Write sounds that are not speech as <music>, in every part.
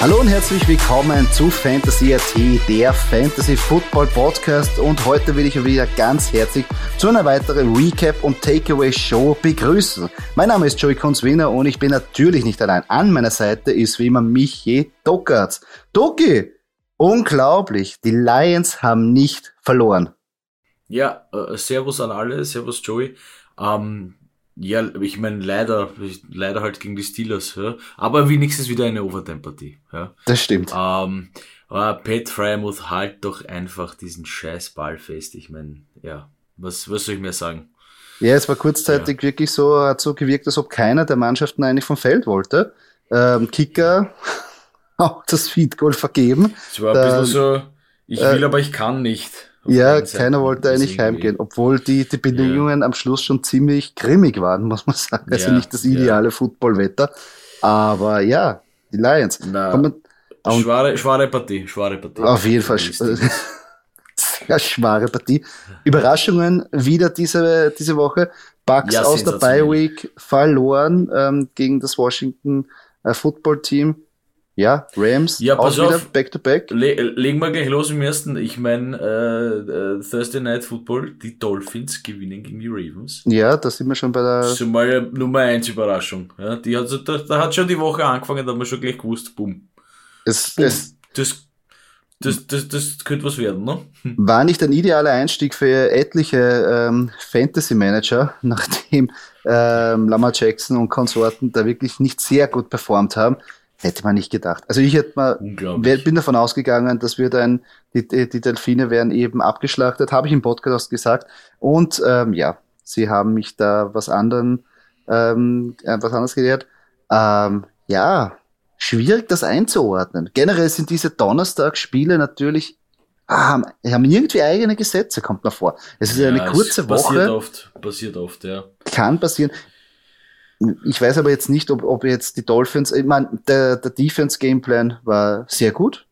Hallo und herzlich willkommen zu Fantasy AT, der Fantasy Football Podcast. Und heute will ich euch wieder ganz herzlich zu einer weiteren Recap und Takeaway Show begrüßen. Mein Name ist Joey Konswiner und ich bin natürlich nicht allein. An meiner Seite ist wie immer Michi Dockertz. Doki, unglaublich, die Lions haben nicht verloren. Ja, äh, Servus an alle, Servus Joey. Ähm, ja, ich meine, leider, leider halt gegen die Steelers, ja. aber wenigstens wieder eine Overtime-Partie. Ja. Das stimmt. Ähm, aber Pat Fryermuth halt doch einfach diesen scheiß Ball fest. Ich meine, ja, was, was soll ich mehr sagen? Ja, es war kurzzeitig ja. wirklich so, hat so gewirkt, als ob keiner der Mannschaften eigentlich vom Feld wollte. Ähm, Kicker <laughs> auch das Feed Goal vergeben. Es war ein bisschen so, ich will, äh, aber ich kann nicht. Ja, keiner wollte eigentlich heimgehen, obwohl die, die Bedingungen ja. am Schluss schon ziemlich grimmig waren, muss man sagen. Also ja, nicht das ideale ja. Footballwetter. Aber ja, die Lions. Na, Kommen, schwere, schwere Partie, schwere Partie. Auf jeden Fall. <laughs> Sehr schwere Partie. Überraschungen wieder diese, diese Woche. Bucks ja, aus der Bye Week verloren ähm, gegen das Washington äh, Football Team. Ja, Rams ja, pass auch auf, back to back. Le legen wir gleich los im ersten. Ich meine, äh, äh, Thursday Night Football, die Dolphins gewinnen gegen die Ravens. Ja, da sind wir schon bei der. Das ist mal Nummer 1 Überraschung. Ja, die hat, da, da hat schon die Woche angefangen, da haben wir schon gleich gewusst, boom. Es, boom. es, das, das, das, das könnte was werden, ne? <laughs> War nicht ein idealer Einstieg für etliche ähm, Fantasy-Manager, <laughs> nachdem ähm, Lamar Jackson und Konsorten da wirklich nicht sehr gut performt haben. Hätte man nicht gedacht. Also ich hätte mal, bin davon ausgegangen, dass wir dann, die, die Delfine werden eben abgeschlachtet, habe ich im Podcast gesagt. Und ähm, ja, sie haben mich da was anderen, ähm, äh, was anderes gelehrt. Ähm, ja, schwierig das einzuordnen. Generell sind diese Donnerstagsspiele natürlich ah, haben, irgendwie eigene Gesetze, kommt mir vor. Es ist ja, eine kurze passiert Woche. Passiert oft, passiert oft, ja. Kann passieren. Ich weiß aber jetzt nicht, ob, ob jetzt die Dolphins, ich meine, der, der Defense-Gameplan war sehr gut.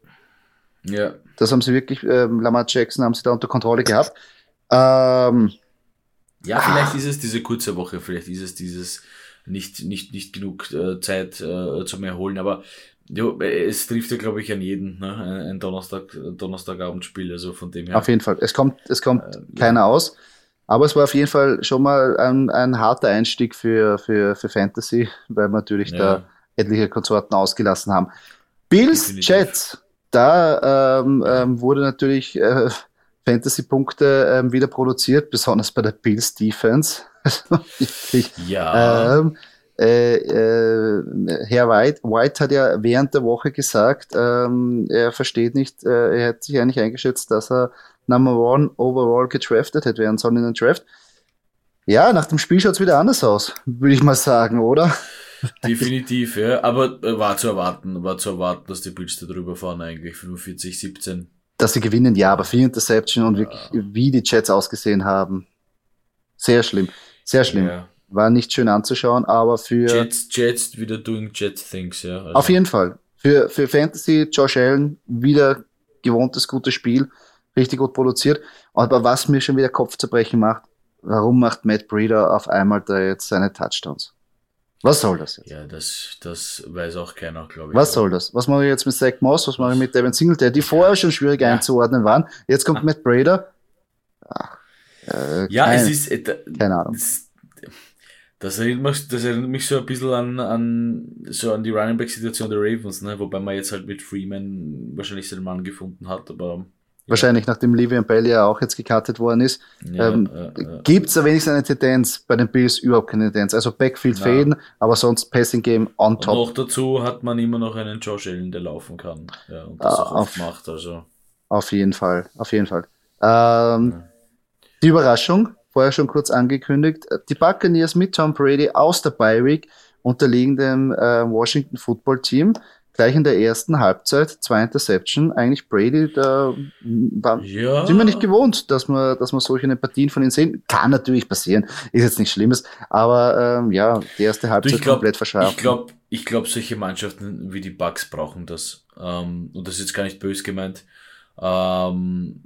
Ja. Das haben sie wirklich, ähm, Lamar Jackson haben sie da unter Kontrolle gehabt. Ähm, ja, vielleicht ah. ist es diese kurze Woche, vielleicht ist es dieses nicht, nicht, nicht genug äh, Zeit äh, zum Erholen, aber jo, es trifft ja, glaube ich, an jeden, ne? ein Donnerstag, Donnerstagabendspiel, also von dem her. Auf jeden Fall. Es kommt, es kommt äh, keiner ja. aus. Aber es war auf jeden Fall schon mal ein, ein harter Einstieg für, für, für Fantasy, weil wir natürlich ja. da etliche Konsorten ausgelassen haben. Bills Jets, da ähm, ähm, wurde natürlich äh, Fantasy-Punkte ähm, wieder produziert, besonders bei der Bills Defense. <laughs> ja. Ähm, äh, äh, Herr White, White hat ja während der Woche gesagt, ähm, er versteht nicht, äh, er hat sich eigentlich eingeschätzt, dass er Number One overall gedraftet hätte werden sollen in den Draft. Ja, nach dem Spiel schaut es wieder anders aus, würde ich mal sagen, oder? <laughs> Definitiv, ja. Aber äh, war zu erwarten, war zu erwarten, dass die Bills da drüber fahren eigentlich, 45, 17. Dass sie gewinnen, ja, aber vier Interception und wirklich, wie die Jets ausgesehen haben. Sehr schlimm, sehr schlimm. Ja. War nicht schön anzuschauen, aber für... Jets, Jets wieder doing Jet things, ja. Also. Auf jeden Fall. Für, für Fantasy, Josh Allen, wieder gewohntes gutes Spiel richtig gut produziert. Aber was mir schon wieder Kopfzerbrechen macht, warum macht Matt Breeder auf einmal da jetzt seine Touchdowns? Was soll das jetzt? Ja, das, das weiß auch keiner, glaube ich. Was soll das? Was mache ich jetzt mit Zach Moss? Was mache ich mit Devin Singletary, die vorher schon schwierig ja. einzuordnen waren? Jetzt kommt Matt Breeder. Ach, äh, ja, kein, es ist, äh, keine Ahnung. Das, das, erinnert mich, das erinnert mich so ein bisschen an, an, so an die Running Back Situation der Ravens, ne? wobei man jetzt halt mit Freeman wahrscheinlich seinen Mann gefunden hat, aber Wahrscheinlich nachdem Livian Bell ja auch jetzt gekartet worden ist. Ja, ähm, äh, äh. Gibt es da wenigstens eine Tendenz? Bei den Bills überhaupt keine Tendenz. Also Backfield fäden, aber sonst Passing Game on Und top. noch dazu hat man immer noch einen Josh Allen, der laufen kann. Ja, und das Ah, auch auf- macht. Also. Auf jeden Fall, auf jeden Fall. Ähm, Die Überraschung, vorher schon kurz angekündigt, die Buccaneers mit Tom Brady aus der Bye Week unterliegen dem äh, Washington Football Team. Gleich in der ersten Halbzeit, zwei Interception. Eigentlich Brady, da mm, war, Ja. sind wir nicht gewohnt, dass wir, dass wir solche Partien von ihm sehen. Kann natürlich passieren, ist jetzt nichts Schlimmes, aber ähm, ja, die erste Du, Halbzeit ich glaube, komplett verschärft. ich glaube, ich glaube, solche Mannschaften wie die Bucks brauchen das. Ähm, und das ist jetzt gar nicht böse gemeint. Ähm,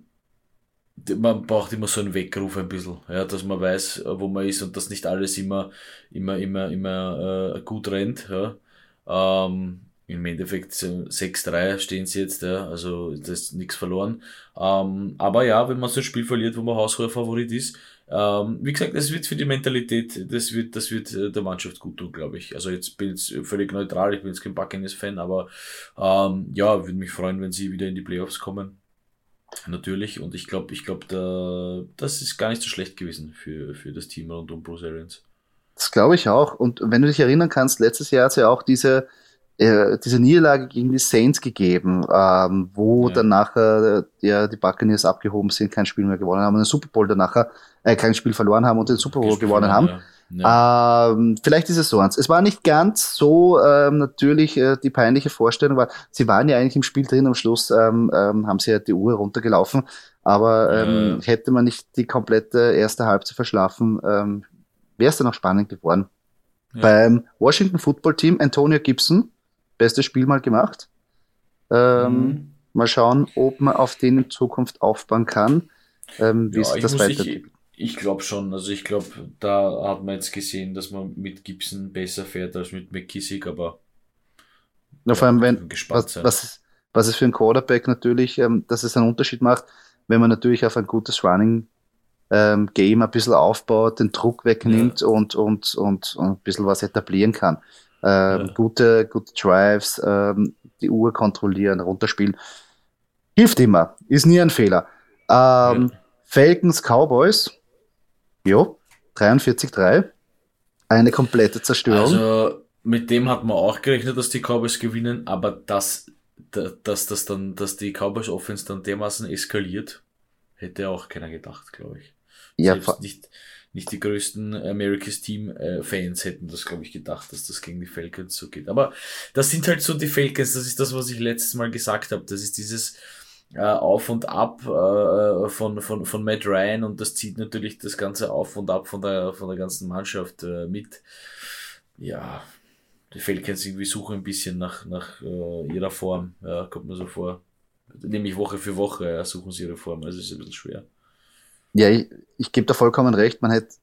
man braucht immer so einen Weckruf ein bisschen, ja, dass man weiß, äh, wo man ist und dass nicht alles immer, immer, immer, immer äh, gut rennt. Ja. Ähm, Im Endeffekt äh, 6-3 stehen sie jetzt, ja, also das ist nichts verloren. Ähm, aber ja, wenn man so ein Spiel verliert, wo man haushoher Favorit ist, ähm, wie gesagt, das wird für die Mentalität, das wird, das wird äh, der Mannschaft gut tun, glaube ich. Also jetzt bin ich völlig neutral, ich bin jetzt kein Buccaneers-Fan, aber ähm, ja, würde mich freuen, wenn sie wieder in die Playoffs kommen. Natürlich. Und ich glaube, ich glaube, da, das ist gar nicht so schlecht gewesen für, für das Team rund um Bruce Arians. Das glaube ich auch. Und wenn du dich erinnern kannst, letztes Jahr hat es ja auch diese, äh, diese Niederlage gegen die Saints gegeben, ähm, wo Ja. dann nachher äh, ja, die Buccaneers abgehoben sind, kein Spiel mehr gewonnen haben, und den Super Bowl danach äh, kein Spiel verloren haben und den Super Bowl gewonnen haben. Ja. Ähm, vielleicht ist es so eins. Es war nicht ganz so ähm, natürlich äh, die peinliche Vorstellung, weil sie waren ja eigentlich im Spiel drin. Am Schluss ähm, ähm, haben sie ja die Uhr runtergelaufen, aber ähm, Ja. hätte man nicht die komplette erste Halbzeit verschlafen, ähm, wäre es dann auch spannend geworden. Ja. Beim Washington Football Team Antonio Gibson, bestes Spiel mal gemacht. Ähm, Mhm. Mal schauen, ob man auf den in Zukunft aufbauen kann, ähm, wie Ja, sich ich das weiterentwickelt. Ich, ich glaube schon. Also ich glaube, da hat man jetzt gesehen, dass man mit Gibson besser fährt als mit McKissick, aber Ja, vor allem, wenn, gespannt was, sein. was, es- was es für einen Quarterback natürlich, ähm, dass es einen Unterschied macht, wenn man natürlich auf ein gutes Running ähm, Game ein bisschen aufbaut, den Druck wegnimmt und, und, und, und ein bisschen was etablieren kann. Ähm, Ja. gute, gute Drives, ähm, die Uhr kontrollieren, runterspielen. Hilft immer, ist nie ein Fehler. Ähm, Falcons Cowboys, jo, 43-3. Eine komplette Zerstörung. Also mit dem hat man auch gerechnet, dass die Cowboys gewinnen, aber dass, da- dass das dann, dass die Cowboys Offense dann dermaßen eskaliert, hätte auch keiner gedacht, glaube ich. ja, Selbst nicht, nicht die größten America's Team äh, Fans hätten das, glaube ich, gedacht, dass das gegen die Falcons so geht. Aber das sind halt so die Falcons, das ist das, was ich letztes Mal gesagt habe. Das ist dieses äh, Auf und Ab äh, von, von, von Matt Ryan und das zieht natürlich das Ganze Auf und Ab von der, von der ganzen Mannschaft äh, mit. Ja, die Falcons irgendwie suchen ein bisschen nach, nach äh, ihrer Form. Ja, kommt mir so vor. Nämlich Woche für Woche ja, suchen sie ihre Form. Also ist ein bisschen schwer. Ja, ich, ich gebe da vollkommen recht. Man hätte,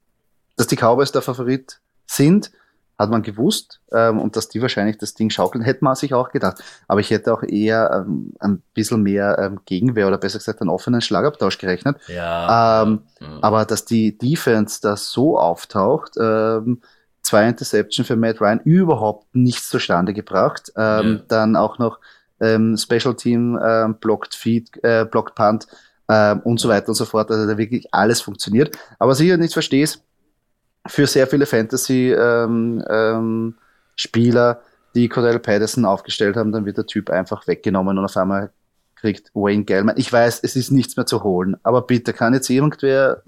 dass die Cowboys der Favorit sind, hat man gewusst. Ähm, und dass die wahrscheinlich das Ding schaukeln, hätte man sich auch gedacht. Aber ich hätte auch eher ähm, ein bisschen mehr ähm, Gegenwehr oder besser gesagt einen offenen Schlagabtausch gerechnet. Ja. Ähm, ja. Aber dass die Defense da so auftaucht, ähm, zwei Interception für Matt Ryan, überhaupt nichts zustande gebracht. Ähm, Ja. Dann auch noch ähm, Special Team ähm, Blocked Feed, äh, Blocked Punt ähm, und so weiter und so fort. Also da wirklich alles funktioniert. Aber was ich halt nicht verstehe, ist, für sehr viele Fantasy ähm, ähm, die Cordell Patterson aufgestellt haben, dann wird der Typ einfach weggenommen und auf einmal kriegt Wayne Gellman. Ich weiß, es ist nichts mehr zu holen, aber bitte kann jetzt irgendwer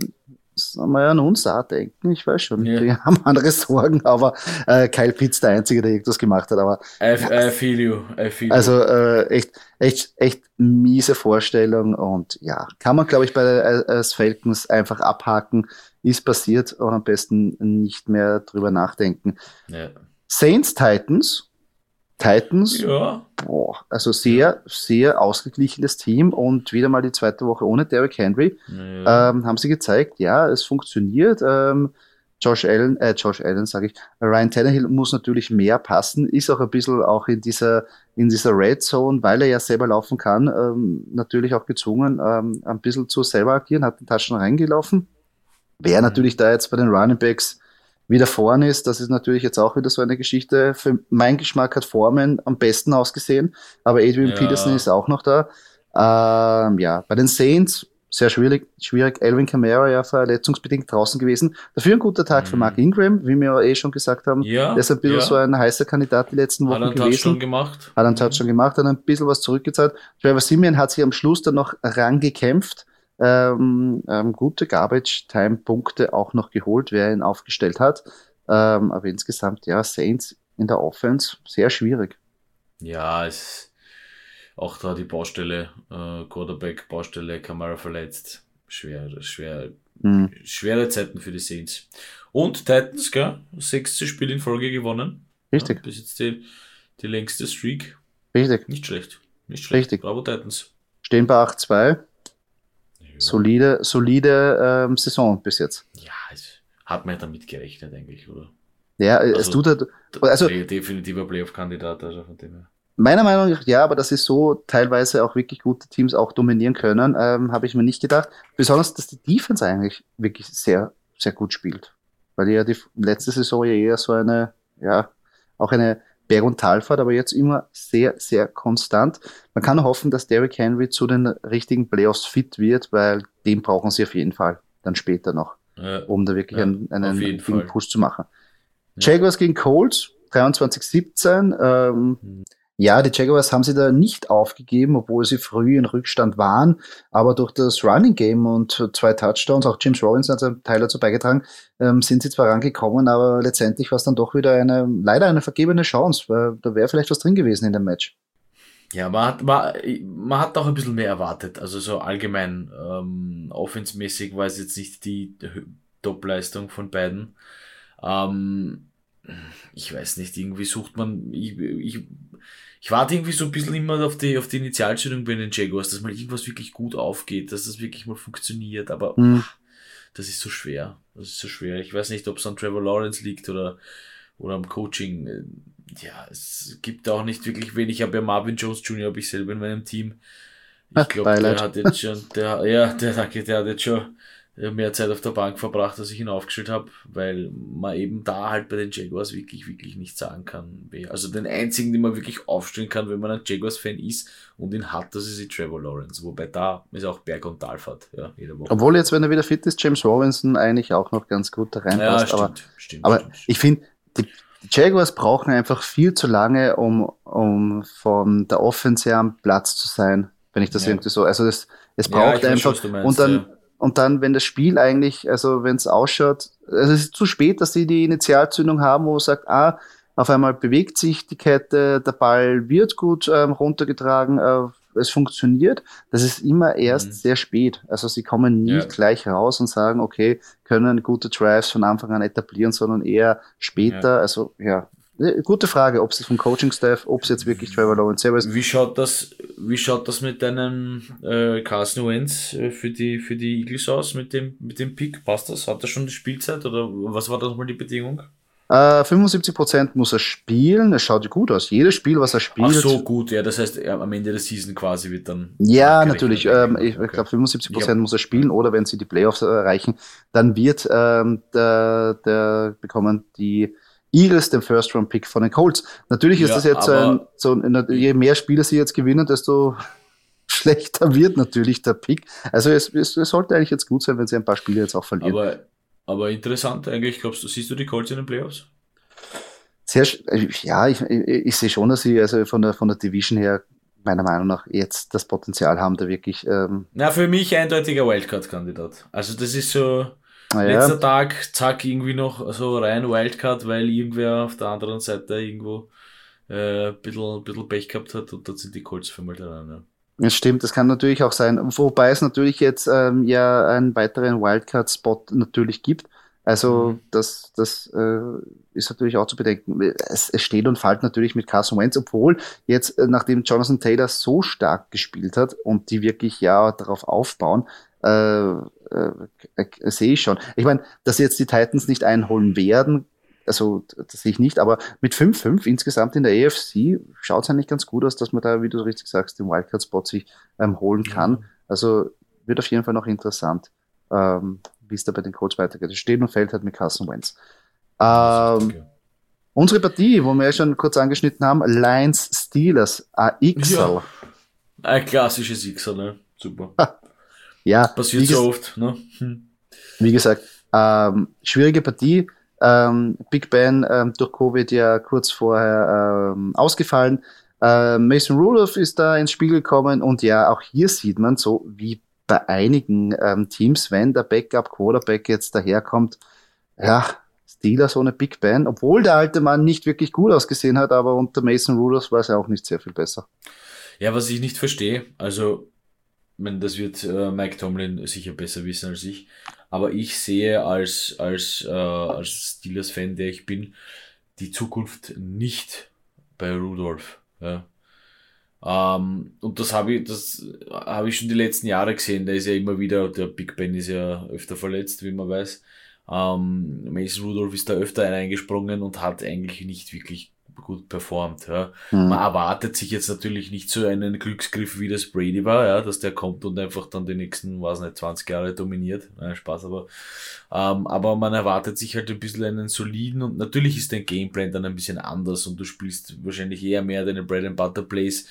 mal an uns da denken. Ich weiß schon, Ja. wir haben andere Sorgen, aber äh, Kyle Pitts der Einzige, der irgendwas gemacht hat. Aber I, I feel you, I feel also äh, echt, echt, echt miese Vorstellung und ja, kann man glaube ich bei äh, als Falcons einfach abhaken. Ist passiert und am besten nicht mehr drüber nachdenken. Ja. Saints Titans. Titans, ja. boah, also sehr, sehr ausgeglichenes Team und wieder mal die zweite Woche ohne Derrick Henry. ja. Ähm, haben sie gezeigt, ja, es funktioniert. Ähm, Josh Allen, äh, Josh Allen sage ich, Ryan Tannehill muss natürlich mehr passen, ist auch ein bisschen auch in dieser, in dieser Red Zone, weil er ja selber laufen kann, ähm, natürlich auch gezwungen, ähm, ein bisschen zu selber agieren, hat den Touchdown reingelaufen. Wer Mhm. natürlich da jetzt bei den Running Backs wieder vorne ist, das ist natürlich jetzt auch wieder so eine Geschichte. Für meinen Geschmack hat Foreman am besten ausgesehen, aber Adrian Ja. Peterson ist auch noch da. Ähm, ja, bei den Saints sehr schwierig, schwierig. Alvin Kamara ja verletzungsbedingt draußen gewesen. Dafür ein guter Tag mhm. für Mark Ingram, wie wir eh schon gesagt haben. Ja, der ist ein bisschen ja. so ein heißer Kandidat die letzten Wochen hat gewesen. Touchdown gemacht. Hat einen Touchdown mhm. gemacht, hat ein bisschen was zurückgezahlt. Trevor Simeon hat sich am Schluss dann noch rangekämpft. Ähm, ähm, gute Garbage-Time-Punkte auch noch geholt, wer ihn aufgestellt hat. Ähm, aber insgesamt, ja, Saints in der Offense sehr schwierig. Ja, es auch da die Baustelle, äh, Quarterback, Baustelle, Kamara verletzt. Schwer, schwer, mhm. schwere Zeiten für die Saints. Und Titans, gell? Sechste Spiel in Folge gewonnen. Richtig. Ja, bis jetzt die, die längste Streak. Richtig. Nicht schlecht. Nicht schlecht. Richtig. Bravo Titans. Stehen bei 8-2. Solide, solide ähm, Saison bis jetzt. Ja, hat man ja damit gerechnet eigentlich, oder? Ja, also, es tut halt, also definitiver Playoff-Kandidat, also von dem her. Meiner Meinung nach ja, aber dass sie so teilweise auch wirklich gute Teams auch dominieren können, ähm, habe ich mir nicht gedacht. Besonders, dass die Defense eigentlich wirklich sehr, sehr gut spielt. Weil ja die letzte Saison ja eher so eine, ja, auch eine Berg- und Talfahrt, aber jetzt immer sehr, sehr konstant. Man kann hoffen, dass Derrick Henry zu den richtigen Playoffs fit wird, weil den brauchen sie auf jeden Fall dann später noch, ja, um da wirklich ja, einen, einen Push zu machen. Ja. Jaguars gegen Colts, 23-17. Ähm, mhm. Ja, die Jaguars haben sie da nicht aufgegeben, obwohl sie früh in Rückstand waren. Aber durch das Running Game und zwei Touchdowns, auch James Robinson hat einen Teil dazu beigetragen, ähm, sind sie zwar rangekommen, aber letztendlich war es dann doch wieder eine, leider eine vergebene Chance, weil da wäre vielleicht was drin gewesen in dem Match. Ja, man hat, man, man hat auch ein bisschen mehr erwartet. Also so allgemein, ähm, offensmäßig war es jetzt nicht die Top-Leistung von beiden. Ähm, ich weiß nicht, irgendwie sucht man, ich, ich ich warte irgendwie so ein bisschen immer auf die, auf die Initialstellung bei den Jaguars, dass mal irgendwas wirklich gut aufgeht, dass das wirklich mal funktioniert, aber mhm. das ist so schwer. Das ist so schwer. Ich weiß nicht, ob es an Trevor Lawrence liegt oder, oder am Coaching. Ja, es gibt auch nicht wirklich wenig. Ich habe ja Marvin Jones Jr. habe ich selber in meinem Team. Ich glaube, der hat jetzt schon, der, ja, der, der, der hat jetzt schon äh, mehr Zeit auf der Bank verbracht, als ich ihn aufgestellt habe, weil man eben da halt bei den Jaguars wirklich, wirklich nicht sagen kann. Also den einzigen, den man wirklich aufstellen kann, wenn man ein Jaguars-Fan ist und ihn hat, das ist die Trevor Lawrence. Wobei da ist auch Berg- und Talfahrt, ja, jede Woche. Obwohl jetzt, wenn er wieder fit ist, James Robinson eigentlich auch noch ganz gut da reinpasst. Ja, stimmt, aber, stimmt, aber stimmt. ich finde, die, die Jaguars brauchen einfach viel zu lange, um, um von der Offense her am Platz zu sein, wenn ich das ja. irgendwie so, also das, es braucht ja, einfach, meinst, und dann, und dann, wenn das Spiel eigentlich, also wenn es ausschaut, also es ist zu spät, dass sie die Initialzündung haben, wo man sagt, ah, auf einmal bewegt sich die Kette, der Ball wird gut ähm, runtergetragen, äh, es funktioniert. Das ist immer erst mhm. sehr spät. Also sie kommen nie ja. gleich raus und sagen, okay, können gute Drives von Anfang an etablieren, sondern eher später. Ja. Also ja, Gute Frage, ob es vom Coaching-Staff, ob es jetzt wirklich Trevor Lawrence selber ist. Wie schaut das, wie schaut das mit deinem äh, Carson Wentz äh, für die, für die Eagles aus mit dem, mit dem Pick? Passt das? Hat er schon die Spielzeit oder was war da nochmal die Bedingung? Äh, 75% muss er spielen, es schaut gut aus. Jedes Spiel, was er spielt. Ach so, gut, ja, das heißt, ja, am Ende der Season quasi wird dann. Ja, natürlich. Ähm, ich okay. glaube, 75% ja. muss er spielen oder wenn sie die Playoffs erreichen, dann wird ähm, der, der bekommen die Eagles den First-Round-Pick von den Colts. Natürlich ist ja, das jetzt so ein, so ein, je mehr Spiele sie jetzt gewinnen, desto <laughs> schlechter wird natürlich der Pick. Also es, es, es, sollte eigentlich jetzt gut sein, wenn sie ein paar Spiele jetzt auch verlieren. Aber, aber interessant eigentlich, glaubst du, siehst du die Colts in den Playoffs? Sehr, ja, ich, ich, ich sehe schon, dass sie also von der, von der Division her meiner Meinung nach jetzt das Potenzial haben, da wirklich. Ähm Na, für mich eindeutiger Wildcard-Kandidat. Also das ist so, Ah, ja. Letzter Tag, zack, irgendwie noch so rein Wildcard, weil irgendwer auf der anderen Seite irgendwo äh, ein bisschen, bisschen Pech gehabt hat und dort sind die Colts für mal dran. Ja. Das stimmt, das kann natürlich auch sein. Wobei es natürlich jetzt ähm, ja einen weiteren Wildcard-Spot natürlich gibt. Also mhm. das, das äh, ist natürlich auch zu bedenken. Es, es steht und fällt natürlich mit Carson Wentz, obwohl jetzt, äh, nachdem Jonathan Taylor so stark gespielt hat und die wirklich ja darauf aufbauen, äh, äh, äh, sehe ich schon. Ich meine, dass sie jetzt die Titans nicht einholen werden, also das sehe ich nicht, aber mit 5-5 insgesamt in der AFC schaut es eigentlich ganz gut aus, dass man da, wie du richtig sagst, den Wildcard-Spot sich ähm, holen kann. Also wird auf jeden Fall noch interessant, ähm, wie es da bei den Colts weitergeht. Es steht und fällt halt mit Carson Wentz. Ähm, unsere Partie, wo wir ja schon kurz angeschnitten haben, Lions Steelers AXL. Ja. Ein klassischer Sixer, ne? Super. <laughs> ja. Passiert so oft, ne? Hm. Wie gesagt, ähm, schwierige Partie. Ähm, Big Ben ähm, durch Covid ja kurz vorher ähm, ausgefallen. Ähm, Mason Rudolph ist da ins Spiel gekommen und ja, auch hier sieht man so wie bei einigen ähm, Teams, wenn der Backup Quarterback jetzt daherkommt, ja, Steelers ohne Big Ben, obwohl der alte Mann nicht wirklich gut ausgesehen hat, aber unter Mason Rudolph war es ja auch nicht sehr viel besser. Ja, was ich nicht verstehe, also, wenn das wird äh, Mike Tomlin sicher besser wissen als ich, aber ich sehe als, als, äh, als Steelers-Fan, der ich bin, die Zukunft nicht bei Rudolph. Ja. Ähm, und das habe ich, das habe ich schon die letzten Jahre gesehen. Da ist ja immer wieder, der Big Ben ist ja öfter verletzt, wie man weiß. Ähm, Mason Rudolph ist da öfter eingesprungen und hat eigentlich nicht wirklich gut performt. Ja. Mhm. Man erwartet sich jetzt natürlich nicht so einen Glücksgriff, wie das Brady war, ja, dass der kommt und einfach dann die nächsten, weiß nicht, 20 Jahre dominiert. Nein, Spaß, aber, ähm, aber man erwartet sich halt ein bisschen einen soliden und natürlich ist dein Gameplan dann ein bisschen anders und du spielst wahrscheinlich eher mehr deine Bread and Butter Plays,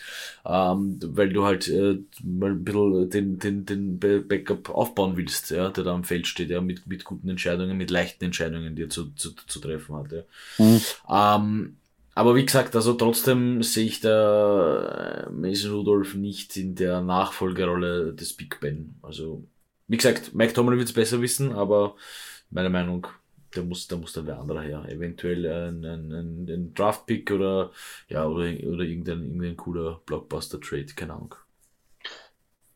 ähm, weil du halt äh, mal ein bisschen den, den, den Backup aufbauen willst, ja, der da am Feld steht, ja, mit, mit guten Entscheidungen, mit leichten Entscheidungen, die er zu, zu, zu treffen hat. Ja. Mhm. Ähm, aber wie gesagt, also trotzdem sehe ich da äh, Mason Rudolph nicht in der Nachfolgerolle des Big Ben. Also, wie gesagt, Mike Tomlin wird es besser wissen, aber meine Meinung, der muss, da muss dann wer anderer her. Eventuell ein, ein, ein, ein Draft-Pick oder, ja, oder, oder irgendein, irgendein cooler Blockbuster-Trade, keine Ahnung.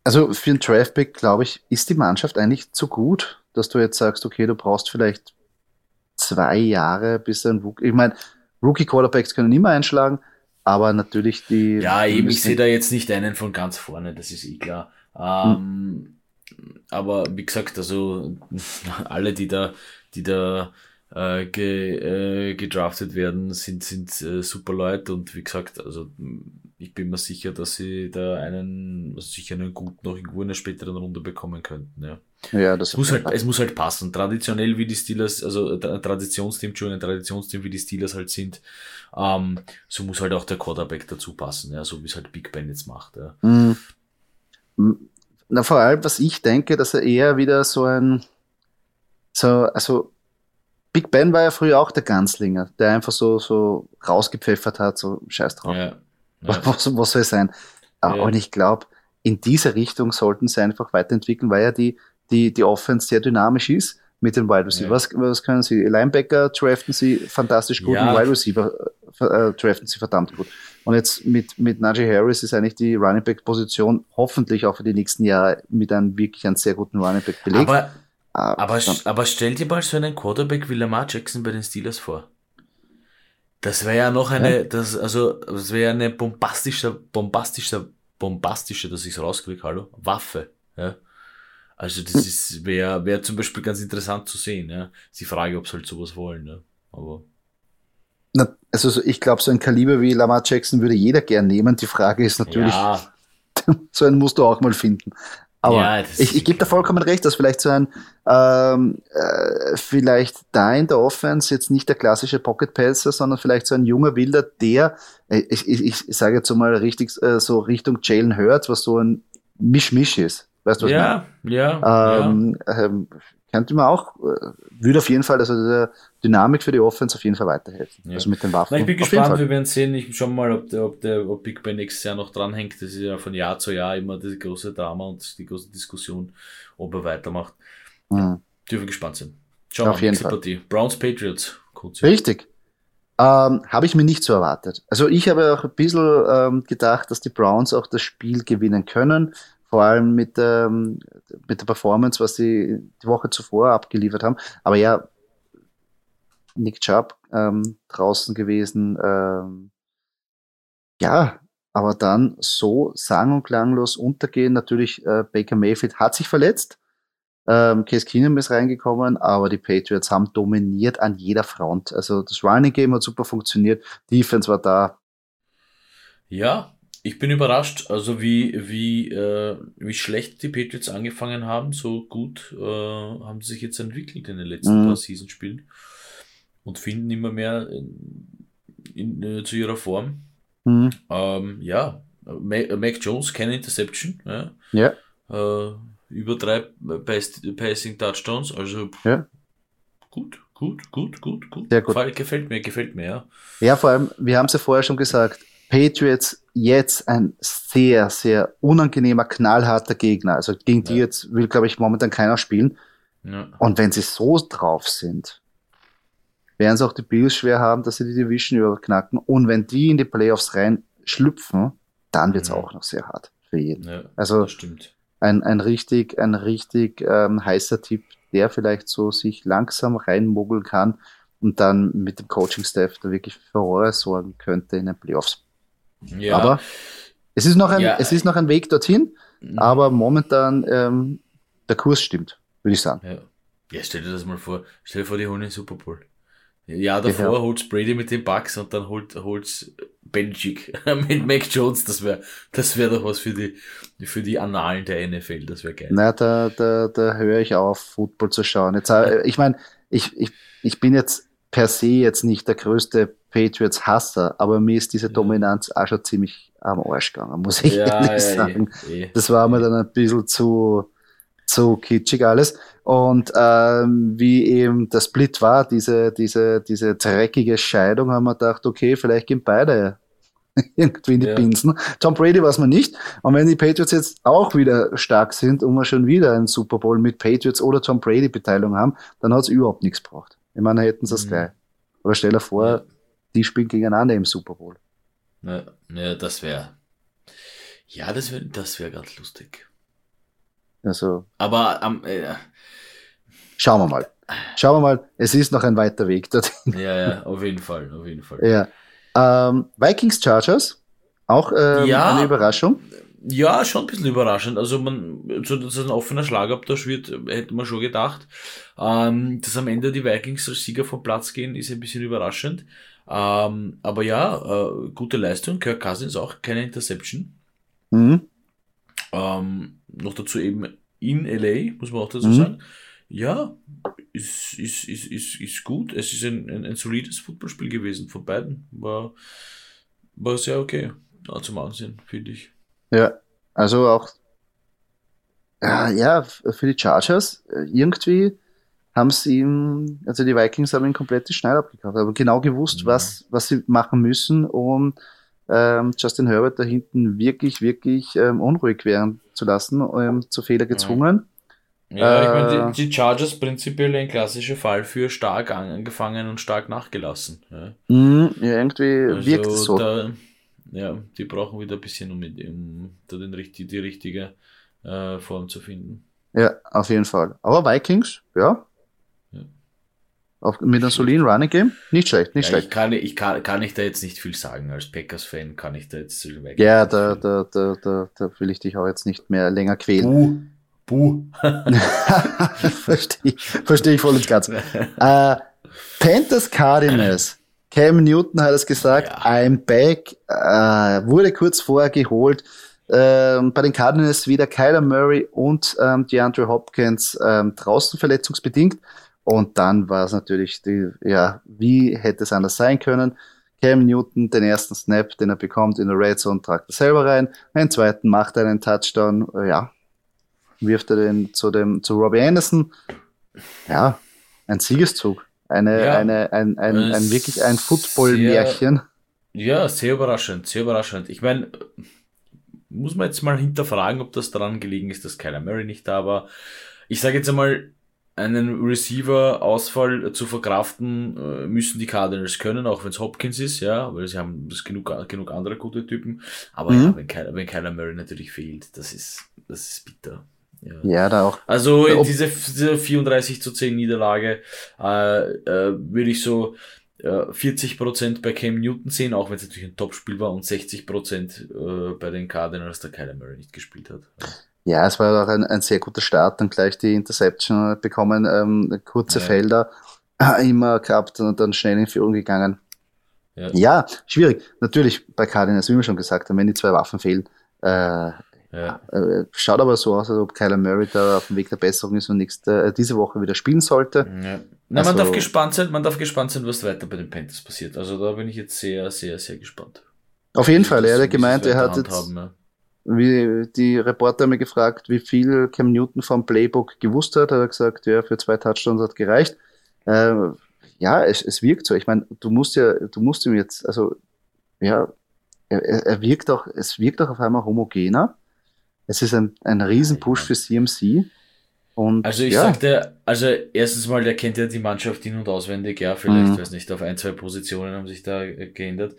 Also für einen Draft-Pick, glaube ich, ist die Mannschaft eigentlich zu gut, dass du jetzt sagst, okay, du brauchst vielleicht zwei Jahre, bis ein Ich meine, Rookie-Quarterbacks können immer einschlagen, aber natürlich die. Ja, eben, ich sehe da jetzt nicht einen von ganz vorne, das ist eh klar. Ähm, hm. Aber wie gesagt, also <laughs> alle, die da, die da äh, ge, äh, gedraftet werden, sind, sind äh, super Leute und wie gesagt, also ich bin mir sicher, dass sie da einen, also sicher einen guten noch irgendwo in der späteren Runde bekommen könnten, ja. Ja, das es muss halt, es muss halt passen. Traditionell wie die Steelers, also äh, Traditionsteam, Entschuldigung, ein Traditionsteam wie die Steelers halt sind, ähm, so muss halt auch der Quarterback dazu passen, ja, so wie es halt Big Ben jetzt macht. Ja. Mhm. Na, vor allem, was ich denke, dass er eher wieder so ein, so, also Big Ben war ja früher auch der Ganzlinger, der einfach so, so rausgepfeffert hat, so scheiß drauf. Ja. <laughs> Ja. Was, was soll sein? Ja. Und ich glaube, in diese Richtung sollten sie einfach weiterentwickeln, weil ja die, die, die Offense sehr dynamisch ist mit den Wide Receiver. Ja. Was, was können sie? Linebacker draften sie fantastisch gut ja. und Wide Receiver äh, draften sie verdammt gut. Und jetzt mit, mit Najee Harris ist eigentlich die Running Back Position hoffentlich auch für die nächsten Jahre mit einem wirklich einem sehr guten Running Back belegt. Aber, ah, aber, aber stell dir mal so einen Quarterback wie Lamar Jackson bei den Steelers vor. Das wäre ja noch eine, ja? das, also, das wäre eine bombastische, bombastische, bombastische, dass ich es rauskriege, hallo, Waffe, ja. Also das ist wäre wär zum Beispiel ganz interessant zu sehen. Ja. Ist die Frage, ob sie halt sowas wollen. Ja. Aber Na, also ich glaube, so ein Kaliber wie Lamar Jackson würde jeder gern nehmen. Die Frage ist natürlich, ja. <laughs> so einen musst du auch mal finden. Aber ja, ich, ich gebe da vollkommen recht, dass vielleicht so ein ähm, äh, vielleicht da in der Offense jetzt nicht der klassische Pocket Passer, sondern vielleicht so ein junger Wilder, der, äh, ich, ich, ich sage jetzt so mal richtig äh, so Richtung Jalen Hurts, was so ein Misch-Misch ist. Weißt du, was ja, ich meine? Ja, ähm, ja. Ähm, könnte man auch, äh, würde auf jeden Fall, also der Dynamik für die Offense auf jeden Fall weiterhelfen. Ja. Also mit den Waffen. Na, ich bin gespannt, wir werden sehen. Ich schau mal, ob der, ob der ob Big Ben nächstes Jahr noch dranhängt. Das ist ja von Jahr zu Jahr immer das große Drama und die große Diskussion, ob er weitermacht. Mhm. Dürfen gespannt sein. Schauen wir auf jeden Fall. Partie. Browns Patriots. Kurz. Richtig. Ähm, habe ich mir nicht so erwartet. Also ich habe auch ein bisschen ähm, gedacht, dass die Browns auch das Spiel gewinnen können vor allem mit, ähm, mit der Performance, was sie die Woche zuvor abgeliefert haben. Aber ja, Nick Chubb ähm, draußen gewesen. Ähm, ja, aber dann so sang- und klanglos untergehen. Natürlich, äh, Baker Mayfield hat sich verletzt. Ähm, Case Keenum ist reingekommen, aber die Patriots haben dominiert an jeder Front. Also das Running Game hat super funktioniert, Defense war da. Ja, ich bin überrascht, also wie, wie, äh, wie schlecht die Patriots angefangen haben, so gut äh, haben sie sich jetzt entwickelt in den letzten mhm. paar Seasonspielen und finden immer mehr in, in, äh, zu ihrer Form. Mhm. Ähm, ja, Mac Jones, keine Interception. Ja. Ja. Äh, über drei Passing Touchdowns, also Ja. gut, gut, gut, gut, gut. Sehr gut. Gefällt, gefällt mir, gefällt mir, ja. Ja, vor allem, wir haben es ja vorher schon gesagt, Patriots jetzt ein sehr, sehr unangenehmer, knallharter Gegner. Also gegen die Ja. jetzt will, glaube ich, momentan keiner spielen. ja. Und wenn sie so drauf sind, werden es auch die Bills schwer haben, dass sie die Division überknacken. Und wenn die in die Playoffs rein schlüpfen, dann wird es Mhm. auch noch sehr hart für jeden. ja Also ein, ein richtig, ein richtig ähm, heißer Tipp, der vielleicht so sich langsam reinmogeln kann und dann mit dem Coaching-Staff da wirklich für Furore sorgen könnte in den Playoffs. Ja, Aber es ist noch ein, Ja. es ist noch ein Weg dorthin, Mhm. aber momentan ähm, der Kurs stimmt, würde ich sagen. Ja. ja, stell dir das mal vor. Stell dir vor, die holen den Super Bowl. Ja, davor Ja. holt's Brady mit den Bucks und dann holt, holt's Belichick <laughs> mit Mac Jones. Das wäre das wär doch was für die, für die Annalen der NFL. Das wäre geil. Na, da, da, da höre ich auf, Football zu schauen. Jetzt, äh, ich meine, ich, ich, ich bin jetzt per se jetzt nicht der größte Patriots-Hasser, aber mir ist diese. Dominanz auch schon ziemlich am Arsch gegangen, muss ich ja, ehrlich ja, sagen. eh, eh. Das war mir dann ein bisschen zu, zu kitschig alles. Und ähm, wie eben der Split war, diese, diese, diese dreckige Scheidung, haben wir gedacht, okay, vielleicht gehen beide <laughs> irgendwie in die Ja. Pinsen. Tom Brady war es mir nicht. Und wenn die Patriots jetzt auch wieder stark sind und wir schon wieder einen Super Bowl mit Patriots oder Tom Brady Beteiligung haben, dann hat es überhaupt nichts gebraucht. Ich meine, hätten sie es Mhm. gleich. Aber stell dir vor. Die spielen gegeneinander im Super Bowl. Ja, ja, das wäre. Ja, das wäre das wär ganz lustig. Also Aber am, äh, schauen wir mal. Schauen wir mal. Es ist noch ein weiter Weg dorthin. ja, ja, auf jeden Fall, auf jeden Fall. Ja. Ähm, Vikings Chargers, auch ähm, Ja. eine Überraschung. Ja, schon ein bisschen überraschend. Also man, so dass es ein offener Schlagabtausch wird, hätte man schon gedacht. Ähm, dass am Ende die Vikings als Sieger vom Platz gehen, ist ein bisschen überraschend. Ähm, aber ja, äh, gute Leistung. Kirk Cousins auch keine Interception. Mhm. Ähm, noch dazu eben in LA, muss man auch dazu Mhm. sagen. Ja, ist, ist, ist, ist, ist gut. Es ist ein, ein, ein solides Footballspiel gewesen von beiden. War, war sehr okay. Ja, zum Ansehen, finde ich. Ja, also auch ja, für die Chargers äh, irgendwie haben sie ihm, also die Vikings haben ihn komplett die Schneide abgekauft, aber genau gewusst, Mhm. was, was sie machen müssen, um ähm, Justin Herbert da hinten wirklich, wirklich ähm, unruhig werden zu lassen, ähm, zu Fehler gezwungen. Ja, ich Äh, meine, die, die Chargers prinzipiell ein klassischer Fall für stark an- angefangen und stark nachgelassen. Ja. Mhm, ja, irgendwie Also wirkt es so. Da, ja, die brauchen wieder ein bisschen, um, mit- um da den, richtig- die richtige äh, Form zu finden. Ja, auf jeden Fall. Aber Vikings, ja. Ja. Auf, mit einem soliden Running Game, nicht schlecht, nicht Ja, ich schlecht. kann, ich kann, kann ich da jetzt nicht viel sagen. Als Packers-Fan kann ich da jetzt zu Vikings Ja, da, da, da, da, da will ich dich auch jetzt nicht mehr länger quälen. Buh. Buh. <laughs> Verstehe versteh ich voll und ganz. <laughs> Äh, Panthers Cardinals. Cam Newton hat es gesagt, Ja. I'm back. Äh, wurde kurz vorher geholt. Ähm, bei den Cardinals wieder Kyler Murray und ähm, DeAndre Hopkins ähm, draußen verletzungsbedingt. Und dann war es natürlich die, ja, wie hätte es anders sein können? Cam Newton, den ersten Snap, den er bekommt in der Red Zone, tragt er selber rein. Den zweiten macht er einen Touchdown, ja, wirft er den zu dem, zu Robbie Anderson. Ja, ein Siegeszug. Eine, Ja. eine, ein, ein, ein, Es wirklich ein Football-Märchen. Ja, sehr überraschend, sehr überraschend. Ich meine, muss man jetzt mal hinterfragen, ob das daran gelegen ist, dass Kyler Murray nicht da war. Ich sage jetzt einmal, einen Receiver-Ausfall zu verkraften, äh, müssen die Cardinals können, auch wenn es Hopkins ist, ja, weil sie haben das genug, genug andere gute Typen. Aber Mhm. ja, wenn Kyler, wenn Kyler Murray natürlich fehlt, das ist, das ist bitter. Ja. Ja, da auch. Also diese, diese 34 zu 10 Niederlage äh, äh, würde ich so äh, 40% bei Cam Newton sehen, auch wenn es natürlich ein Topspiel war und 60% äh, bei den Cardinals, da Kyler Murray nicht gespielt hat. Ja, es war auch ein, ein sehr guter Start, dann gleich die Interception bekommen, ähm, kurze Ja. Felder äh, immer gehabt und dann schnell in Führung gegangen. Ja. Ja, schwierig. Natürlich bei Cardinals, wie wir schon gesagt haben, wenn die zwei Waffen fehlen, äh, Ja. äh, schaut aber so aus, als ob Kyler Murray da auf dem Weg der Besserung ist und nächste, äh, diese Woche wieder spielen sollte. Ja. Na, Also- man darf gespannt sein, man darf gespannt sein, was weiter bei den Panthers passiert. Also da bin ich jetzt sehr, sehr, sehr gespannt. Auf jeden Fall, er hat gemeint, er hat jetzt, haben, ja. Wie die Reporter haben mir gefragt, wie viel Cam Newton vom Playbook gewusst hat, hat er gesagt, ja, für zwei Touchdowns hat gereicht. Äh, ja, es, es wirkt so. Ich meine, du musst ja, du musst ihm jetzt, also, ja, er, er wirkt auch, es wirkt auch auf einmal homogener. Es ist ein, ein Riesenpush für CMC. Und, also ich ja. sagte, also erstens mal, der kennt ja die Mannschaft in- und auswendig, ja, vielleicht, mhm. weiß nicht, auf ein, zwei Positionen haben sich da geändert.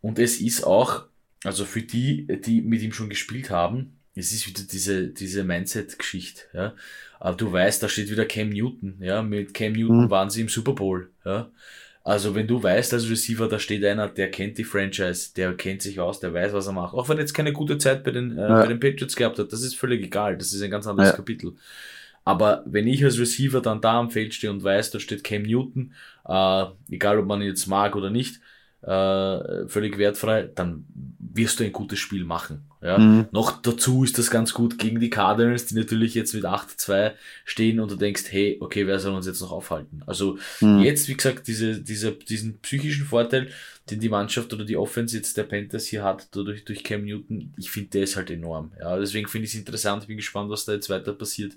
Und es ist auch, also für die, die mit ihm schon gespielt haben, es ist wieder diese, diese Mindset-Geschichte, ja. Aber du weißt, da steht wieder Cam Newton, ja. Mit Cam Newton mhm. waren sie im Super Bowl, ja. Also wenn du weißt als Receiver, da steht einer, der kennt die Franchise, der kennt sich aus, der weiß, was er macht. Auch wenn er jetzt keine gute Zeit bei den, äh, ja. bei den Patriots gehabt hat, das ist völlig egal. Das ist ein ganz anderes ja. Kapitel. Aber wenn ich als Receiver dann da am Feld stehe und weiß, da steht Cam Newton, äh, egal ob man ihn jetzt mag oder nicht, äh, völlig wertfrei, dann wirst du ein gutes Spiel machen. Ja? Mhm. Noch dazu ist das ganz gut gegen die Cardinals, die natürlich jetzt mit 8-2 stehen und du denkst, hey, okay, wer soll uns jetzt noch aufhalten? Also mhm. jetzt, wie gesagt, diese, diese, diesen psychischen Vorteil, den die Mannschaft oder die Offense jetzt der Panthers hier hat, durch, durch Cam Newton, ich finde, der ist halt enorm. Ja, deswegen finde ich es interessant, bin gespannt, was da jetzt weiter passiert.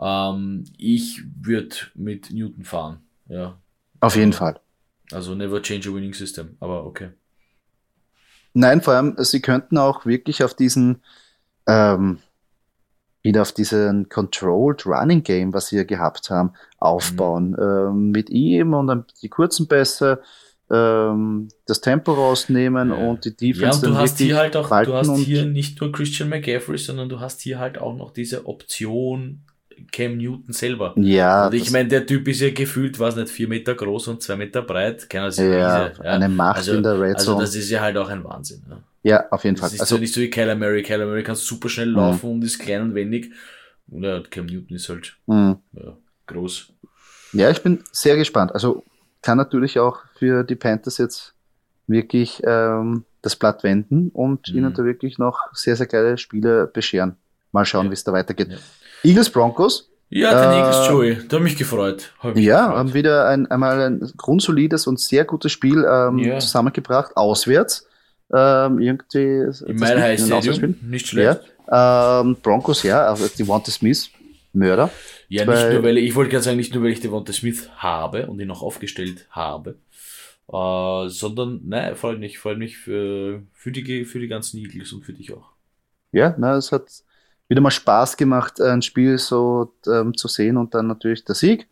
Ähm, ich würde mit Newton fahren. Ja. Auf jeden Fall. Also never change a winning system, aber okay. Nein, vor allem, sie könnten auch wirklich auf diesen, ähm, wieder auf diesen Controlled Running Game, was sie ja gehabt haben, aufbauen. Mhm. Ähm, mit ihm und dann die kurzen Pässe, ähm, das Tempo rausnehmen ja. und die Defense. Ja, und du hast hier halt auch, du hast hier nicht nur Christian McCaffrey, sondern du hast hier halt auch noch diese Option Cam Newton selber. Ja. Und ich meine, der Typ ist ja gefühlt, was nicht, vier Meter groß und zwei Meter breit. Keiner sieht ja, ja, eine Macht also, in der Red also Zone. Also das ist ja halt auch ein Wahnsinn. Ja, ja auf jeden Fall. Das ist also, ja nicht so wie Kyler Murray. Kyler Murray kann super schnell mhm. laufen und ist klein und wendig. Oder Cam Newton ist halt mhm. ja, groß. Ja, ich bin sehr gespannt. Also kann natürlich auch für die Panthers jetzt wirklich ähm, das Blatt wenden und mhm. ihnen da wirklich noch sehr, sehr geile Spiele bescheren. Mal schauen, ja. wie es da weitergeht. Ja. Eagles Broncos. Ja, den äh, Eagles Joey, da habe mich gefreut. Hab mich ja, gefreut. haben wieder ein, einmal ein grundsolides und sehr gutes Spiel ähm, ja. zusammengebracht, auswärts. Ähm, irgendwie. Im Mile Stadium, nicht schlecht. Ja. Ähm, Broncos, ja, also Devonta Smith, Mörder. Ja, Zwei, nicht nur, weil ich, ich wollte gerade sagen, nicht nur, weil ich Devonta Smith habe und ihn noch aufgestellt habe, äh, sondern, nein, freut mich, freut mich für, für, die, für die ganzen Eagles und für dich auch. Ja, na, es hat wieder mal Spaß gemacht, ein Spiel so ähm, zu sehen und dann natürlich der Sieg.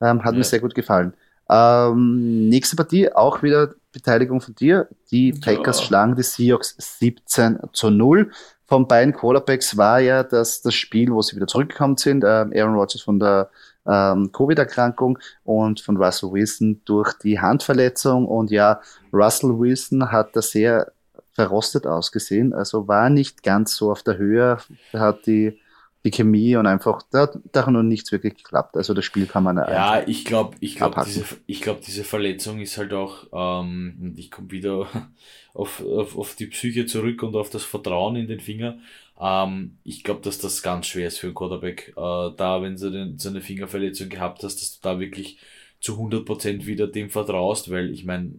Ähm, hat ja. mir sehr gut gefallen. Ähm, nächste Partie, auch wieder Beteiligung von dir. Die Packers ja. schlagen die Seahawks 17 zu 0. Von beiden Quarterbacks war ja das, das Spiel, wo sie wieder zurückgekommen sind. Ähm, Aaron Rodgers von der ähm, Covid-Erkrankung und von Russell Wilson durch die Handverletzung. Und ja, Russell Wilson hat da sehr verrostet ausgesehen. Also war nicht ganz so auf der Höhe. Hat die, die Chemie und einfach, da hat da noch nichts wirklich geklappt. Also das Spiel kann man Ja, ich glaube, ich glaube, diese, ich glaube, diese Verletzung ist halt auch, ähm, ich komme wieder <laughs> auf, auf, auf die Psyche zurück und auf das Vertrauen in den Finger. Ähm, ich glaube, dass das ganz schwer ist für einen Quarterback. Äh, da, wenn du den, so eine Fingerverletzung gehabt hast, dass du da wirklich zu 100% wieder dem vertraust, weil ich meine,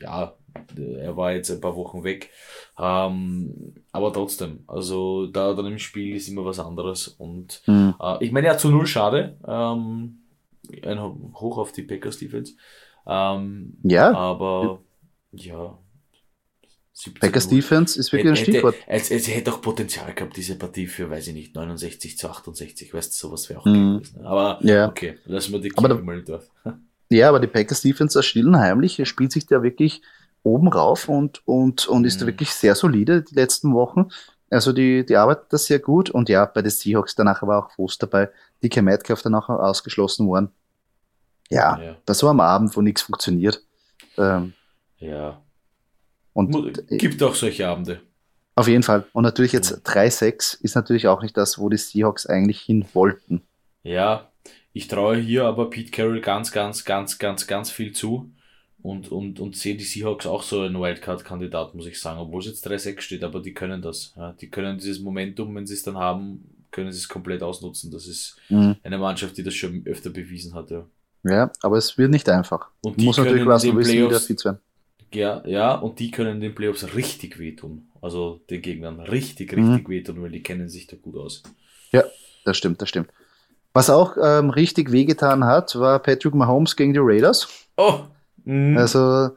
ja, er war jetzt ein paar Wochen weg. Ähm, aber trotzdem, also da dann im Spiel ist immer was anderes. Und mhm. äh, ich meine, ja, zu null schade. Ähm, ein Hoch auf die Packers Defense. Ähm, ja. Aber ja. Packers Defense ist wirklich ein Stichwort. Es, es, hätte auch Potenzial gehabt, diese Partie für, weiß ich nicht, 69 zu 68, weißt du, sowas wäre auch mhm. gewesen. Aber ja. okay, lassen wir die Kinder mal durch. <laughs> Ja, aber die Packers Defense aus Stillen heimlich spielt sich da wirklich oben rauf und, und, und ist mhm. wirklich sehr solide die letzten Wochen. Also die, die arbeitet das sehr gut und ja, bei den Seahawks danach war auch Fuß dabei. DK Metcalf danach ausgeschlossen worden. Ja, ja, bei so einem Abend, wo nichts funktioniert. Ähm, ja. Und gibt auch solche Abende. Auf jeden Fall. Und natürlich jetzt ja. 3-6 ist natürlich auch nicht das, wo die Seahawks eigentlich hin wollten. Ja, ich traue hier aber Pete Carroll ganz, ganz, ganz, ganz, ganz viel zu und, und, und sehe die Seahawks auch so ein Wildcard-Kandidat, muss ich sagen, obwohl es jetzt 3-6 steht, aber die können das. Ja. Die können dieses Momentum, wenn sie es dann haben, können sie es komplett ausnutzen. Das ist mhm. eine Mannschaft, die das schon öfter bewiesen hat. Ja, ja aber es wird nicht einfach. Und die muss natürlich Russell Wissen fit werden. Ja, ja, und die können den Playoffs richtig wehtun. Also den Gegnern richtig, richtig mhm. wehtun, weil die kennen sich da gut aus. Ja, das stimmt, das stimmt. Was auch ähm, richtig wehgetan hat, war Patrick Mahomes gegen die Raiders. Oh! Mhm. Also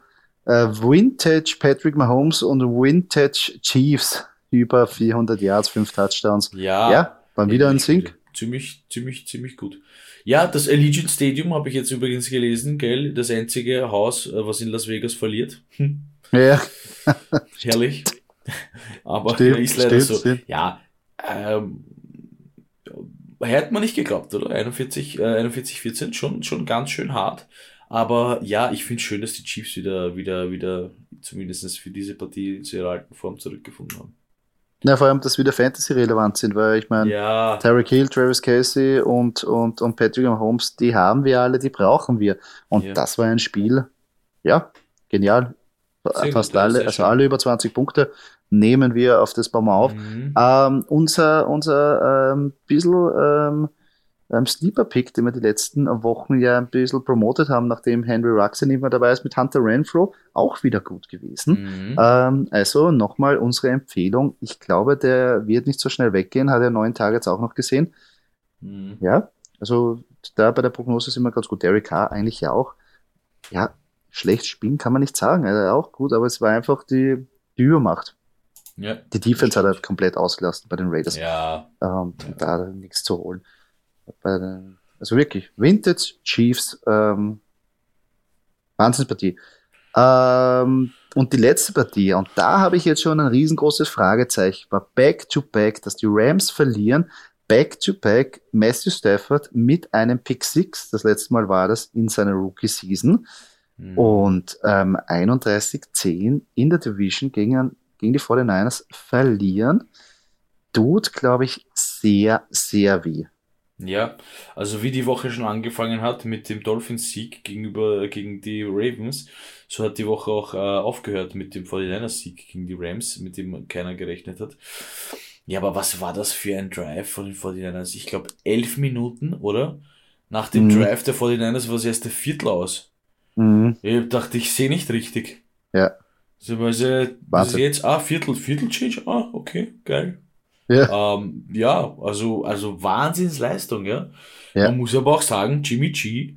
äh, Vintage Patrick Mahomes und Vintage Chiefs über 400 Yards, 5 Touchdowns. Ja, ja war wieder ein Sync. Ziemlich, ziemlich, ziemlich gut. Ja, das Allegiant Stadium habe ich jetzt übrigens gelesen, gell? Das einzige Haus, äh, was in Las Vegas verliert. Hm. Ja. <laughs> <laughs> Herrlich. Aber stimmt, ist leider stimmt, so. Stimmt. Ja, ähm, hätte man nicht geglaubt, oder? 41, äh, 41, 14, schon, schon ganz schön hart. Aber ja, ich finde schön, dass die Chiefs wieder, wieder, wieder, zumindest für diese Partie zu ihrer alten Form zurückgefunden haben. Ja, vor allem, dass wieder Fantasy relevant sind, weil ich meine, ja. Tyreek Hill, Travis Casey und, und, und Patrick Mahomes, die haben wir alle, die brauchen wir. Und ja. das war ein Spiel, ja, genial. Sehr Fast gut, alle, also alle über 20 Punkte nehmen wir auf das wir auf. Mhm. Ähm, unser unser ähm, bisschen ähm, ähm, Sleeper-Pick, den wir die letzten Wochen ja ein bisschen promotet haben, nachdem Henry Ruxin mehr dabei ist, mit Hunter Renfro, auch wieder gut gewesen. Mhm. Ähm, also nochmal unsere Empfehlung. Ich glaube, der wird nicht so schnell weggehen, hat er neun Tage jetzt auch noch gesehen. Mhm. Ja, also da bei der Prognose sind wir ganz gut. Derek Carr eigentlich ja auch. Ja, schlecht spielen kann man nicht sagen. Er auch gut, aber es war einfach die, die Übermacht. Ja, die Defense hat er komplett ausgelassen bei den Raiders. Ja. Ähm, ja. Da hat er nichts zu holen. Den, also wirklich, Vintage Chiefs, ähm, Wahnsinnspartie. Ähm, und die letzte Partie, und da habe ich jetzt schon ein riesengroßes Fragezeichen, war Back-to-Back, dass die Rams verlieren, Back-to-Back Matthew Stafford mit einem Pick 6, das letzte Mal war das in seiner Rookie-Season, mhm. und ähm, 31-10 in der Division gegen, gegen die 49ers verlieren, tut, glaube ich, sehr, sehr weh. Ja, also wie die Woche schon angefangen hat mit dem Dolphins-Sieg gegenüber gegen die Ravens, so hat die Woche auch äh, aufgehört mit dem 49ers-Sieg gegen die Rams, mit dem keiner gerechnet hat. Ja, aber was war das für ein Drive von den 49ers? Ich glaube elf Minuten, oder? Nach dem mhm. Drive der 49ers war es erst der Viertel aus. Mhm. Ich dachte, ich sehe nicht richtig. Ja. So, weil sie, jetzt, ah, Viertel, Viertel Change, ah, okay, geil. Ja. Ähm, ja, also, also Wahnsinnsleistung, ja. ja. Man muss aber auch sagen, Jimmy G